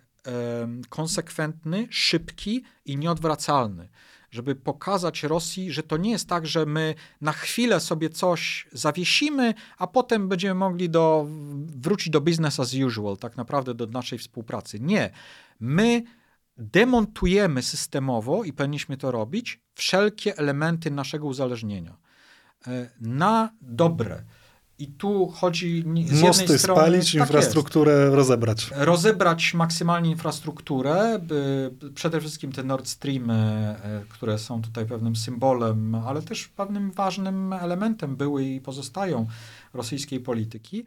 konsekwentny, szybki i nieodwracalny. Żeby pokazać Rosji, że to nie jest tak, że my na chwilę sobie coś zawiesimy, a potem będziemy mogli do, wrócić do business as usual, tak naprawdę do naszej współpracy. Nie. My demontujemy systemowo i powinniśmy to robić wszelkie elementy naszego uzależnienia na dobre. I tu chodzi z Mosty jednej strony, spalić, tak infrastrukturę jest, rozebrać. Rozebrać maksymalnie infrastrukturę, przede wszystkim te Nord Streamy, e, które są tutaj pewnym symbolem, ale też pewnym ważnym elementem były i pozostają rosyjskiej polityki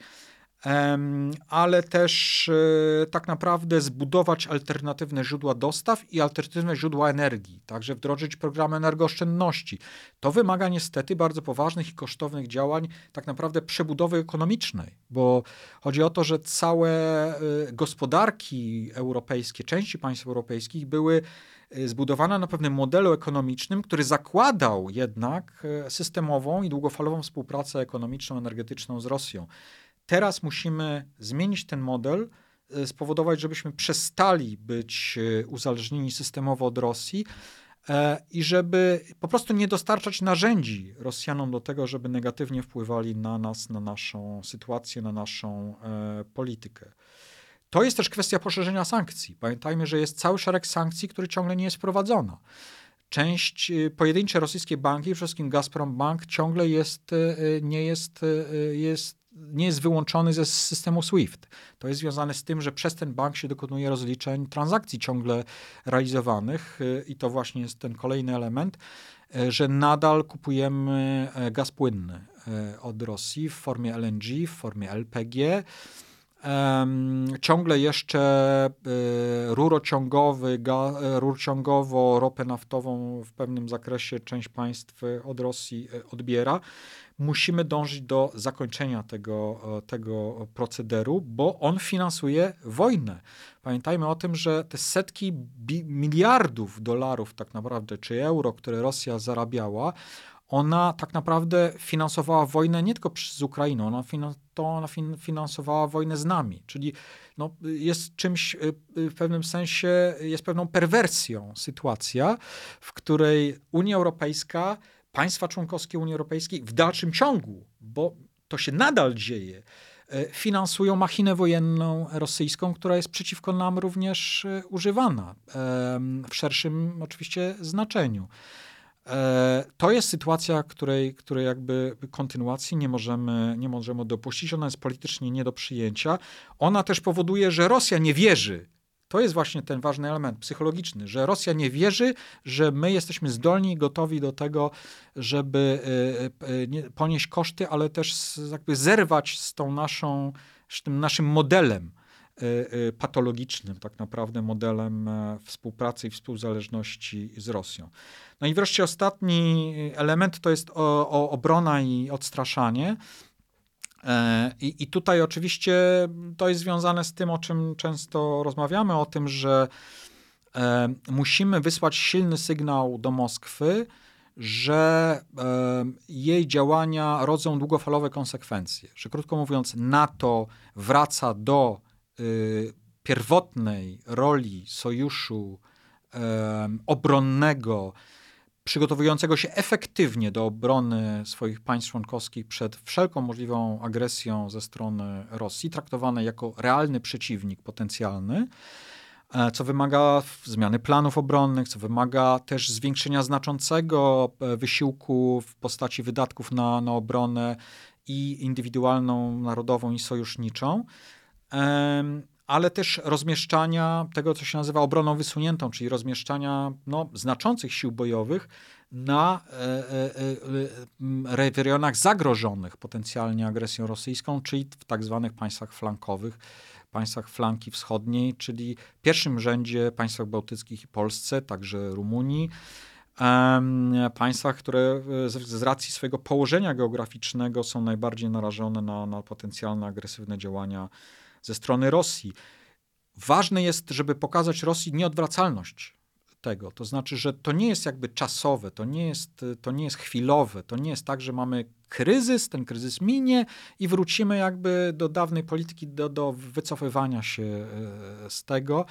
ale też e, tak naprawdę zbudować alternatywne źródła dostaw i alternatywne źródła energii, także wdrożyć programy energooszczędności. To wymaga niestety bardzo poważnych i kosztownych działań, tak naprawdę przebudowy ekonomicznej, bo chodzi o to, że całe e, gospodarki europejskie, części państw europejskich były e, zbudowane na pewnym modelu ekonomicznym, który zakładał jednak systemową i długofalową współpracę ekonomiczną, energetyczną z Rosją. Teraz musimy zmienić ten model, e, spowodować, żebyśmy przestali być e, uzależnieni systemowo od Rosji e, i żeby po prostu nie dostarczać narzędzi Rosjanom do tego, żeby negatywnie wpływali na nas, na naszą sytuację, na naszą politykę. To jest też kwestia poszerzenia sankcji. Pamiętajmy, że jest cały szereg sankcji, który ciągle nie jest wprowadzona. Część, pojedyncze rosyjskie banki, przede wszystkim Gazprom Bank, ciągle jest, nie jest, jest nie jest wyłączony ze systemu SWIFT. To jest związane z tym, że przez ten bank się dokonuje rozliczeń transakcji ciągle realizowanych y, i to właśnie jest ten kolejny element, y, że nadal kupujemy e, gaz płynny e, od Rosji w formie LNG, w formie LPG. Ciągle jeszcze e, rurociągowy, rurociągowo ropę naftową w pewnym zakresie część państw od Rosji odbiera musimy dążyć do zakończenia tego, tego procederu, bo on finansuje wojnę. Pamiętajmy o tym, że te setki miliardów dolarów tak naprawdę, czy euro, które Rosja zarabiała, ona tak naprawdę finansowała wojnę nie tylko z Ukrainą, ona, to ona finansowała wojnę z nami. Czyli no, jest czymś y, y, w pewnym sensie, jest pewną perwersją sytuacja, w której Unia Europejska, państwa członkowskie Unii Europejskiej w dalszym ciągu, bo to się nadal dzieje, y, finansują machinę wojenną rosyjską, która jest przeciwko nam również używana w szerszym oczywiście znaczeniu. E, to jest sytuacja, której, której jakby kontynuacji nie możemy, nie możemy dopuścić. Ona jest politycznie nie do przyjęcia. Ona też powoduje, że Rosja nie wierzy. To jest właśnie ten ważny element psychologiczny, że Rosja nie wierzy, że my jesteśmy zdolni i gotowi do tego, żeby e, e, ponieść koszty, ale też jakby zerwać z tą naszą, z tym naszym modelem patologicznym, tak naprawdę modelem współpracy i współzależności z Rosją. No i wreszcie ostatni element to jest o, o obrona i odstraszanie. E, I, I tutaj oczywiście to jest związane z tym, o czym często rozmawiamy, o tym, że e, musimy wysłać silny sygnał do Moskwy, że e, jej działania rodzą długofalowe konsekwencje. Że krótko mówiąc, NATO wraca do y, pierwotnej roli sojuszu obronnego, przygotowującego się efektywnie do obrony swoich państw członkowskich przed wszelką możliwą agresją ze strony Rosji, traktowane jako realny przeciwnik potencjalny, e, co wymaga zmiany planów obronnych, co wymaga też zwiększenia znaczącego e, wysiłku w postaci wydatków na, na obronę i indywidualną, narodową i sojuszniczą ale też rozmieszczania tego, co się nazywa obroną wysuniętą, czyli rozmieszczania no, znaczących sił bojowych na e, e, e, rejonach zagrożonych potencjalnie agresją rosyjską, czyli w tak zwanych państwach flankowych, państwach flanki wschodniej, czyli w pierwszym rzędzie państwach bałtyckich i Polsce, także Rumunii, państwach, które z, racji swojego położenia geograficznego są najbardziej narażone na, na potencjalne agresywne działania ze strony Rosji. Ważne jest, żeby pokazać Rosji nieodwracalność tego. To znaczy, że to nie jest jakby czasowe, to nie jest, to nie jest chwilowe, to nie jest tak, że mamy kryzys, ten kryzys minie i wrócimy jakby do dawnej polityki, do, do wycofywania się e, z tego.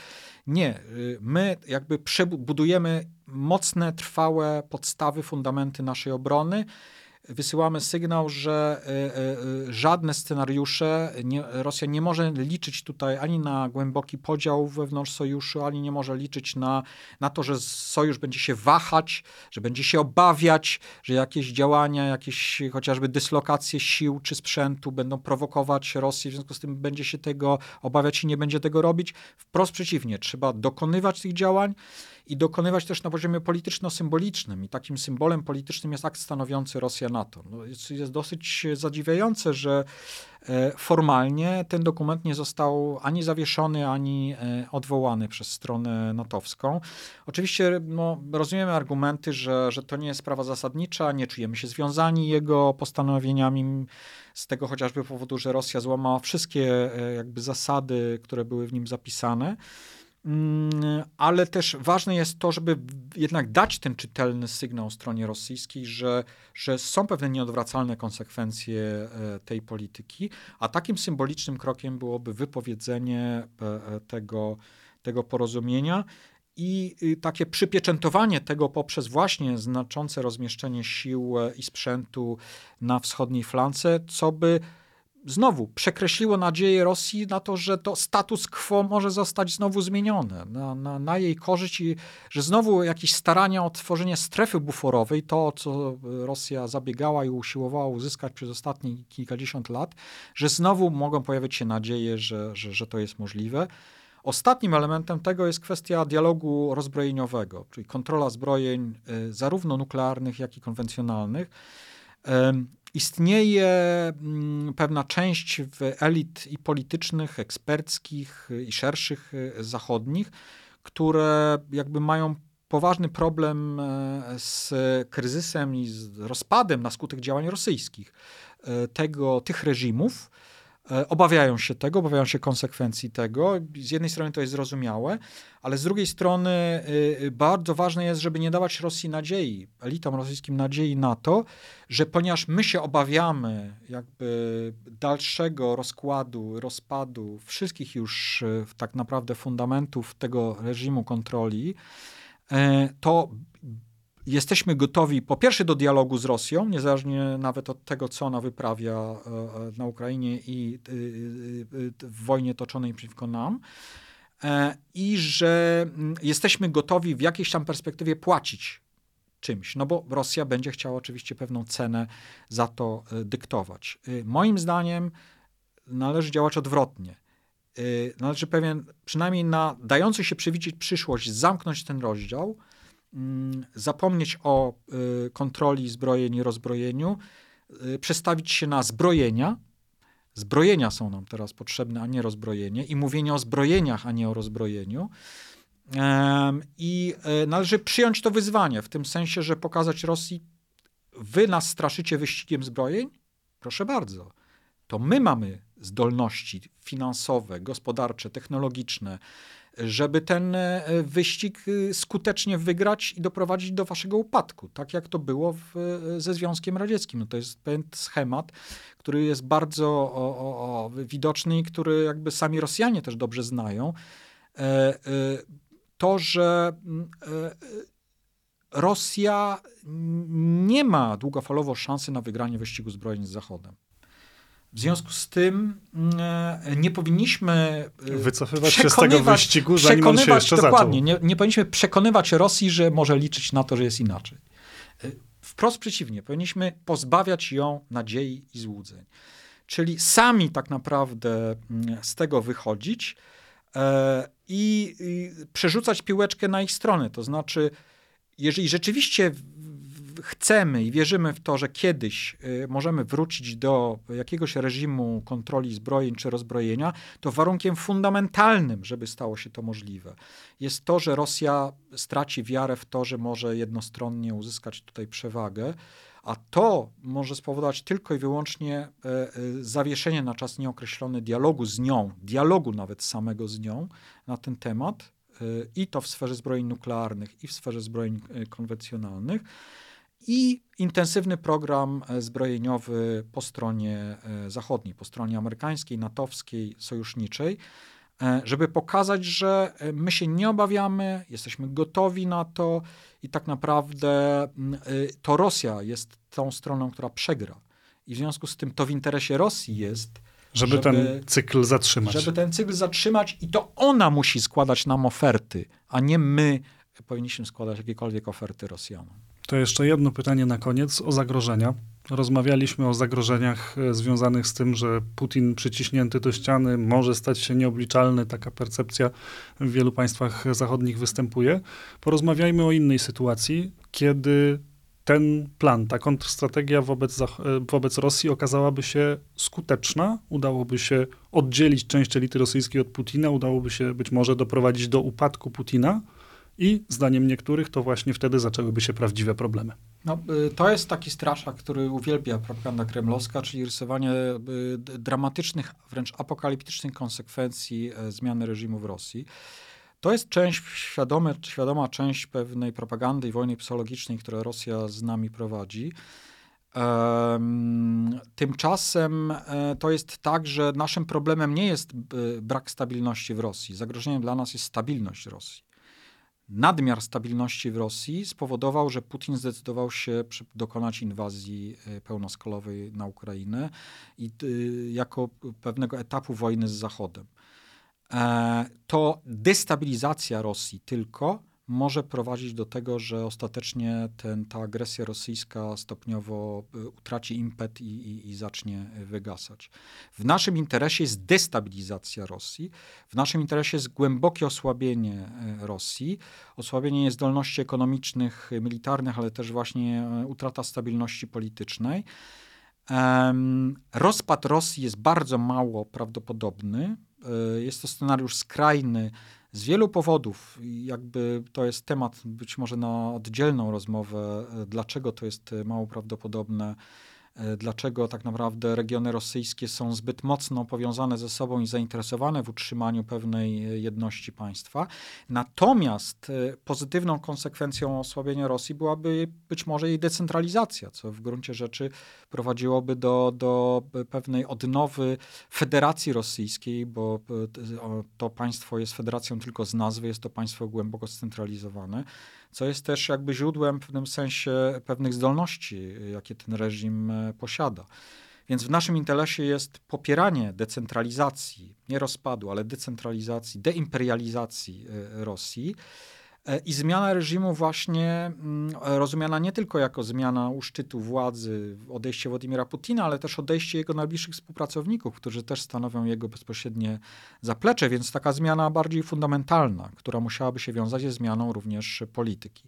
Nie, my jakby przebudujemy mocne, trwałe podstawy, fundamenty naszej obrony wysyłamy sygnał, że e, e, e, żadne scenariusze, nie, Rosja nie może liczyć tutaj ani na głęboki podział wewnątrz sojuszu, ani nie może liczyć na, na to, że sojusz będzie się wahać, że będzie się obawiać, że jakieś działania, jakieś chociażby dyslokacje sił czy sprzętu będą prowokować Rosję, w związku z tym będzie się tego obawiać i nie będzie tego robić. Wprost przeciwnie, trzeba dokonywać tych działań i dokonywać też na poziomie polityczno-symbolicznym. I takim symbolem politycznym jest akt stanowiący Rosja NATO. No jest, jest dosyć zadziwiające, że e, formalnie ten dokument nie został ani zawieszony, ani e, odwołany przez stronę natowską. Oczywiście no, rozumiemy argumenty, że, że to nie jest sprawa zasadnicza, nie czujemy się związani jego postanowieniami z tego chociażby powodu, że Rosja złamała wszystkie e, jakby zasady, które były w nim zapisane. Mm, ale też ważne jest to, żeby jednak dać ten czytelny sygnał stronie rosyjskiej, że, że są pewne nieodwracalne konsekwencje e, tej polityki, a takim symbolicznym krokiem byłoby wypowiedzenie e, e, tego, tego porozumienia i takie przypieczętowanie tego poprzez właśnie znaczące rozmieszczenie sił i sprzętu na wschodniej flance, co by znowu przekreśliło nadzieję Rosji na to, że to status quo może zostać znowu zmienione na, na, na, jej korzyść i że znowu jakieś starania o tworzenie strefy buforowej, to co Rosja zabiegała i usiłowała uzyskać przez ostatnie kilkadziesiąt lat, że znowu mogą pojawić się nadzieje, że, że, że to jest możliwe. Ostatnim elementem tego jest kwestia dialogu rozbrojeniowego, czyli kontrola zbrojeń y, zarówno nuklearnych, jak i konwencjonalnych. Istnieje mm, pewna część w elit i politycznych, eksperckich i szerszych e, zachodnich, które jakby mają poważny problem e, z kryzysem i z rozpadem na skutek działań rosyjskich e, tego, tych reżimów, obawiają się tego, obawiają się konsekwencji tego. Z jednej strony to jest zrozumiałe, ale z drugiej strony y, bardzo ważne jest, żeby nie dawać Rosji nadziei, elitom rosyjskim nadziei na to, że ponieważ my się obawiamy jakby dalszego rozkładu, rozpadu wszystkich już y, tak naprawdę fundamentów tego reżimu kontroli, e, to jesteśmy gotowi po pierwsze do dialogu z Rosją, niezależnie nawet od tego, co ona wyprawia e, e, na Ukrainie i e, w wojnie toczonej przeciwko nam. I że jesteśmy gotowi w jakiejś tam perspektywie płacić czymś, no bo Rosja będzie chciała oczywiście pewną cenę za to dyktować. Moim zdaniem należy działać odwrotnie. Należy pewien, przynajmniej na dający się przewidzieć przyszłość, zamknąć ten rozdział, zapomnieć o y, kontroli zbrojeń i rozbrojeniu, y, przestawić się na zbrojenia. Zbrojenia są nam teraz potrzebne, a nie rozbrojenie, i mówienie o zbrojeniach, a nie o rozbrojeniu. I e, należy przyjąć to wyzwanie, w tym sensie, że pokazać Rosji, wy nas straszycie wyścigiem zbrojeń? Proszę bardzo. To my mamy zdolności finansowe, gospodarcze, technologiczne, żeby ten e, wyścig e, skutecznie wygrać i doprowadzić do waszego upadku, tak jak to było w, e, ze Związkiem Radzieckim. No to jest pewien schemat, który jest bardzo o, o, o, widoczny i który jakby sami Rosjanie też dobrze znają. To, że Rosja nie ma długofalowo szansy na wygranie wyścigu zbrojeń z Zachodem. W związku z tym e, nie powinniśmy e, wycofywać się z tego wyścigu, zanim on się jeszcze dokładnie, zaczął. Nie, nie powinniśmy przekonywać Rosji, że może liczyć na to, że jest inaczej. E, wprost przeciwnie, powinniśmy pozbawiać ją nadziei i złudzeń. Czyli sami tak naprawdę mm, z tego wychodzić i, i przerzucać piłeczkę na ich stronę. To znaczy, jeżeli rzeczywiście chcemy i wierzymy w to, że kiedyś y, możemy wrócić do jakiegoś reżimu kontroli zbrojeń czy rozbrojenia, to warunkiem fundamentalnym, żeby stało się to możliwe, jest to, że Rosja straci wiarę w to, że może jednostronnie uzyskać tutaj przewagę. A to może spowodować tylko i wyłącznie e, e, zawieszenie na czas nieokreślony dialogu z nią, dialogu nawet samego z nią na ten temat, e, i to w sferze zbrojeń nuklearnych, i w sferze zbrojeń konwencjonalnych i intensywny program e, zbrojeniowy po stronie e, zachodniej, po stronie amerykańskiej, natowskiej, sojuszniczej, e, żeby pokazać, że my się nie obawiamy, jesteśmy gotowi na to i tak naprawdę to Rosja jest tą stroną, która przegra. I w związku z tym to w interesie Rosji jest, żeby, żeby, ten cykl zatrzymać. Żeby ten cykl zatrzymać i to ona musi składać nam oferty, a nie my powinniśmy składać jakiekolwiek oferty Rosjanom. To jeszcze jedno pytanie na koniec o zagrożenia. Rozmawialiśmy o zagrożeniach e, związanych z tym, że Putin przyciśnięty do ściany może stać się nieobliczalny. Taka percepcja w wielu państwach zachodnich występuje. Porozmawiajmy o innej sytuacji, kiedy ten plan, ta kontrstrategia wobec, e, wobec Rosji okazałaby się skuteczna, udałoby się oddzielić część elity rosyjskiej od Putina, udałoby się być może doprowadzić do upadku Putina i zdaniem niektórych to właśnie wtedy zaczęłyby się prawdziwe problemy. No, y, to jest taki straszak, który uwielbia propaganda kremlowska, czyli rysowanie y, dramatycznych, wręcz apokaliptycznych konsekwencji e, zmiany reżimu w Rosji. To jest część, świadome, świadoma część pewnej propagandy i wojny psychologicznej, którą Rosja z nami prowadzi. Tymczasem e, to jest tak, że naszym problemem nie jest brak stabilności w Rosji. Zagrożeniem dla nas jest stabilność Rosji nadmiar stabilności w Rosji spowodował, że Putin zdecydował się dokonać inwazji e, pełnoskalowej na Ukrainę i y, jako pewnego etapu wojny z Zachodem. E, to destabilizacja Rosji tylko może prowadzić do tego, że ostatecznie ten, ta agresja rosyjska stopniowo e, utraci impet i, i, i, zacznie wygasać. W naszym interesie jest destabilizacja Rosji, w naszym interesie jest głębokie osłabienie e, Rosji, osłabienie zdolności ekonomicznych, militarnych, ale też właśnie e, utrata stabilności politycznej. Rozpad Rosji jest bardzo mało prawdopodobny. Jest to scenariusz skrajny, z wielu powodów, jakby to jest temat być może na oddzielną rozmowę, dlaczego to jest mało prawdopodobne. E, dlaczego tak naprawdę regiony rosyjskie są zbyt mocno powiązane ze sobą i zainteresowane w utrzymaniu pewnej e, jedności państwa. Natomiast e, pozytywną konsekwencją osłabienia Rosji byłaby być może jej decentralizacja, co w gruncie rzeczy prowadziłoby do, do pewnej odnowy Federacji Rosyjskiej, bo to państwo jest federacją tylko z nazwy, jest to państwo głęboko scentralizowane co jest też jakby źródłem w pewnym sensie pewnych zdolności, jakie ten reżim e, posiada. Więc w naszym interesie jest popieranie decentralizacji, nie rozpadu, ale decentralizacji, deimperializacji e, Rosji I zmiana reżimu właśnie mm, rozumiana nie tylko jako zmiana u szczytu władzy, odejście Władimira Putina, ale też odejście jego najbliższych współpracowników, którzy też stanowią jego bezpośrednie zaplecze, więc taka zmiana bardziej fundamentalna, która musiałaby się wiązać ze zmianą również polityki.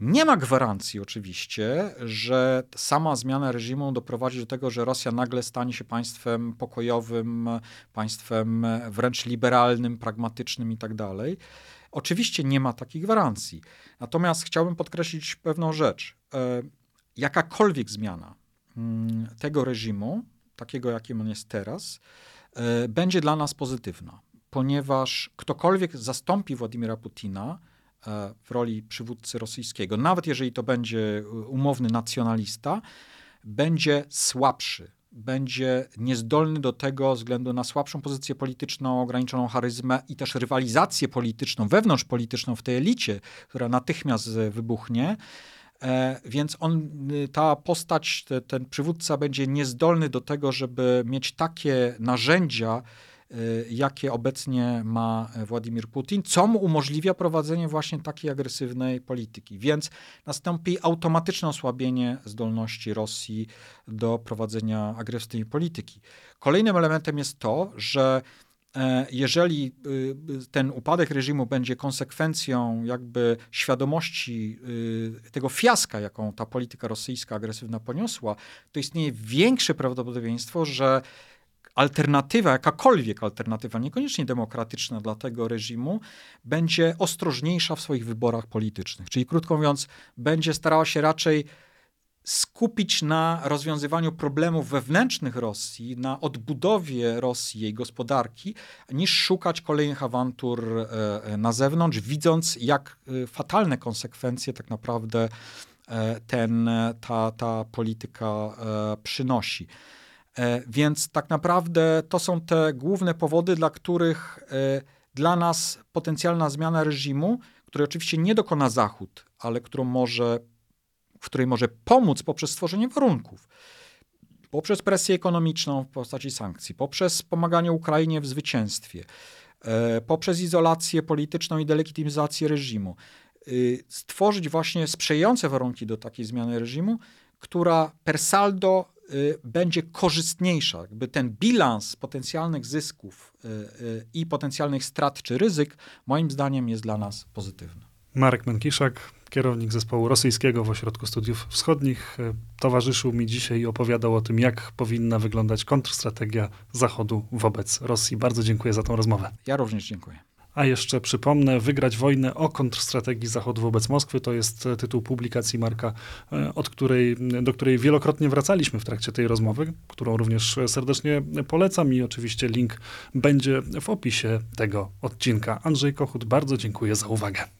Nie ma gwarancji oczywiście, że sama zmiana reżimu doprowadzi do tego, że Rosja nagle stanie się państwem pokojowym, państwem wręcz liberalnym, pragmatycznym itd. Oczywiście nie ma takich gwarancji. Natomiast chciałbym podkreślić pewną rzecz. E, jakakolwiek zmiana mm, tego reżimu, takiego jakim on jest teraz, e, będzie dla nas pozytywna, ponieważ ktokolwiek zastąpi Władimira Putina e, w roli przywódcy rosyjskiego, nawet jeżeli to będzie umowny nacjonalista, będzie słabszy, będzie niezdolny do tego względu na słabszą pozycję polityczną, ograniczoną charyzmę i też rywalizację polityczną, wewnątrzpolityczną w tej elicie, która natychmiast wybuchnie. E, więc on, y, ta postać, te, ten przywódca będzie niezdolny do tego, żeby mieć takie narzędzia, jakie obecnie ma Władimir Putin, co mu umożliwia prowadzenie właśnie takiej agresywnej polityki. Więc nastąpi automatyczne osłabienie zdolności Rosji do prowadzenia agresywnej polityki. Kolejnym elementem jest to, że e, jeżeli y, ten upadek reżimu będzie konsekwencją jakby świadomości y, tego fiaska, jaką ta polityka rosyjska agresywna poniosła, to istnieje większe prawdopodobieństwo, że alternatywa, jakakolwiek alternatywa, niekoniecznie demokratyczna dla tego reżimu, będzie ostrożniejsza w swoich wyborach politycznych. Czyli krótko mówiąc, będzie starała się raczej skupić na rozwiązywaniu problemów wewnętrznych Rosji, na odbudowie Rosji, jej gospodarki, niż szukać kolejnych awantur e, e, na zewnątrz, widząc jak e, fatalne konsekwencje tak naprawdę ten, ta, ta polityka przynosi. E, więc tak naprawdę to są te główne powody, dla których e, dla nas potencjalna zmiana reżimu, której oczywiście nie dokona Zachód, ale którą może, w której może pomóc poprzez stworzenie warunków, poprzez presję ekonomiczną w postaci sankcji, poprzez pomaganie Ukrainie w zwycięstwie, e, poprzez izolację polityczną i delegitymizację reżimu, stworzyć właśnie sprzyjające warunki do takiej zmiany reżimu, która per saldo Y, będzie korzystniejsza. Jakby ten bilans potencjalnych zysków y, y, i potencjalnych strat czy ryzyk, moim zdaniem, jest dla nas pozytywny. Marek Menkiszak, kierownik zespołu rosyjskiego w Ośrodku Studiów Wschodnich, towarzyszył mi dzisiaj i opowiadał o tym, jak powinna wyglądać kontrstrategia Zachodu wobec Rosji. Bardzo dziękuję za tą rozmowę. Ja również dziękuję. A jeszcze przypomnę, Wygrać wojnę o kontrstrategii Zachodu wobec Moskwy to jest e, tytuł publikacji Marka, e, od której, do której wielokrotnie wracaliśmy w trakcie tej rozmowy, którą również serdecznie polecam i oczywiście link będzie w opisie tego odcinka. Andrzej Kochut, bardzo dziękuję za uwagę.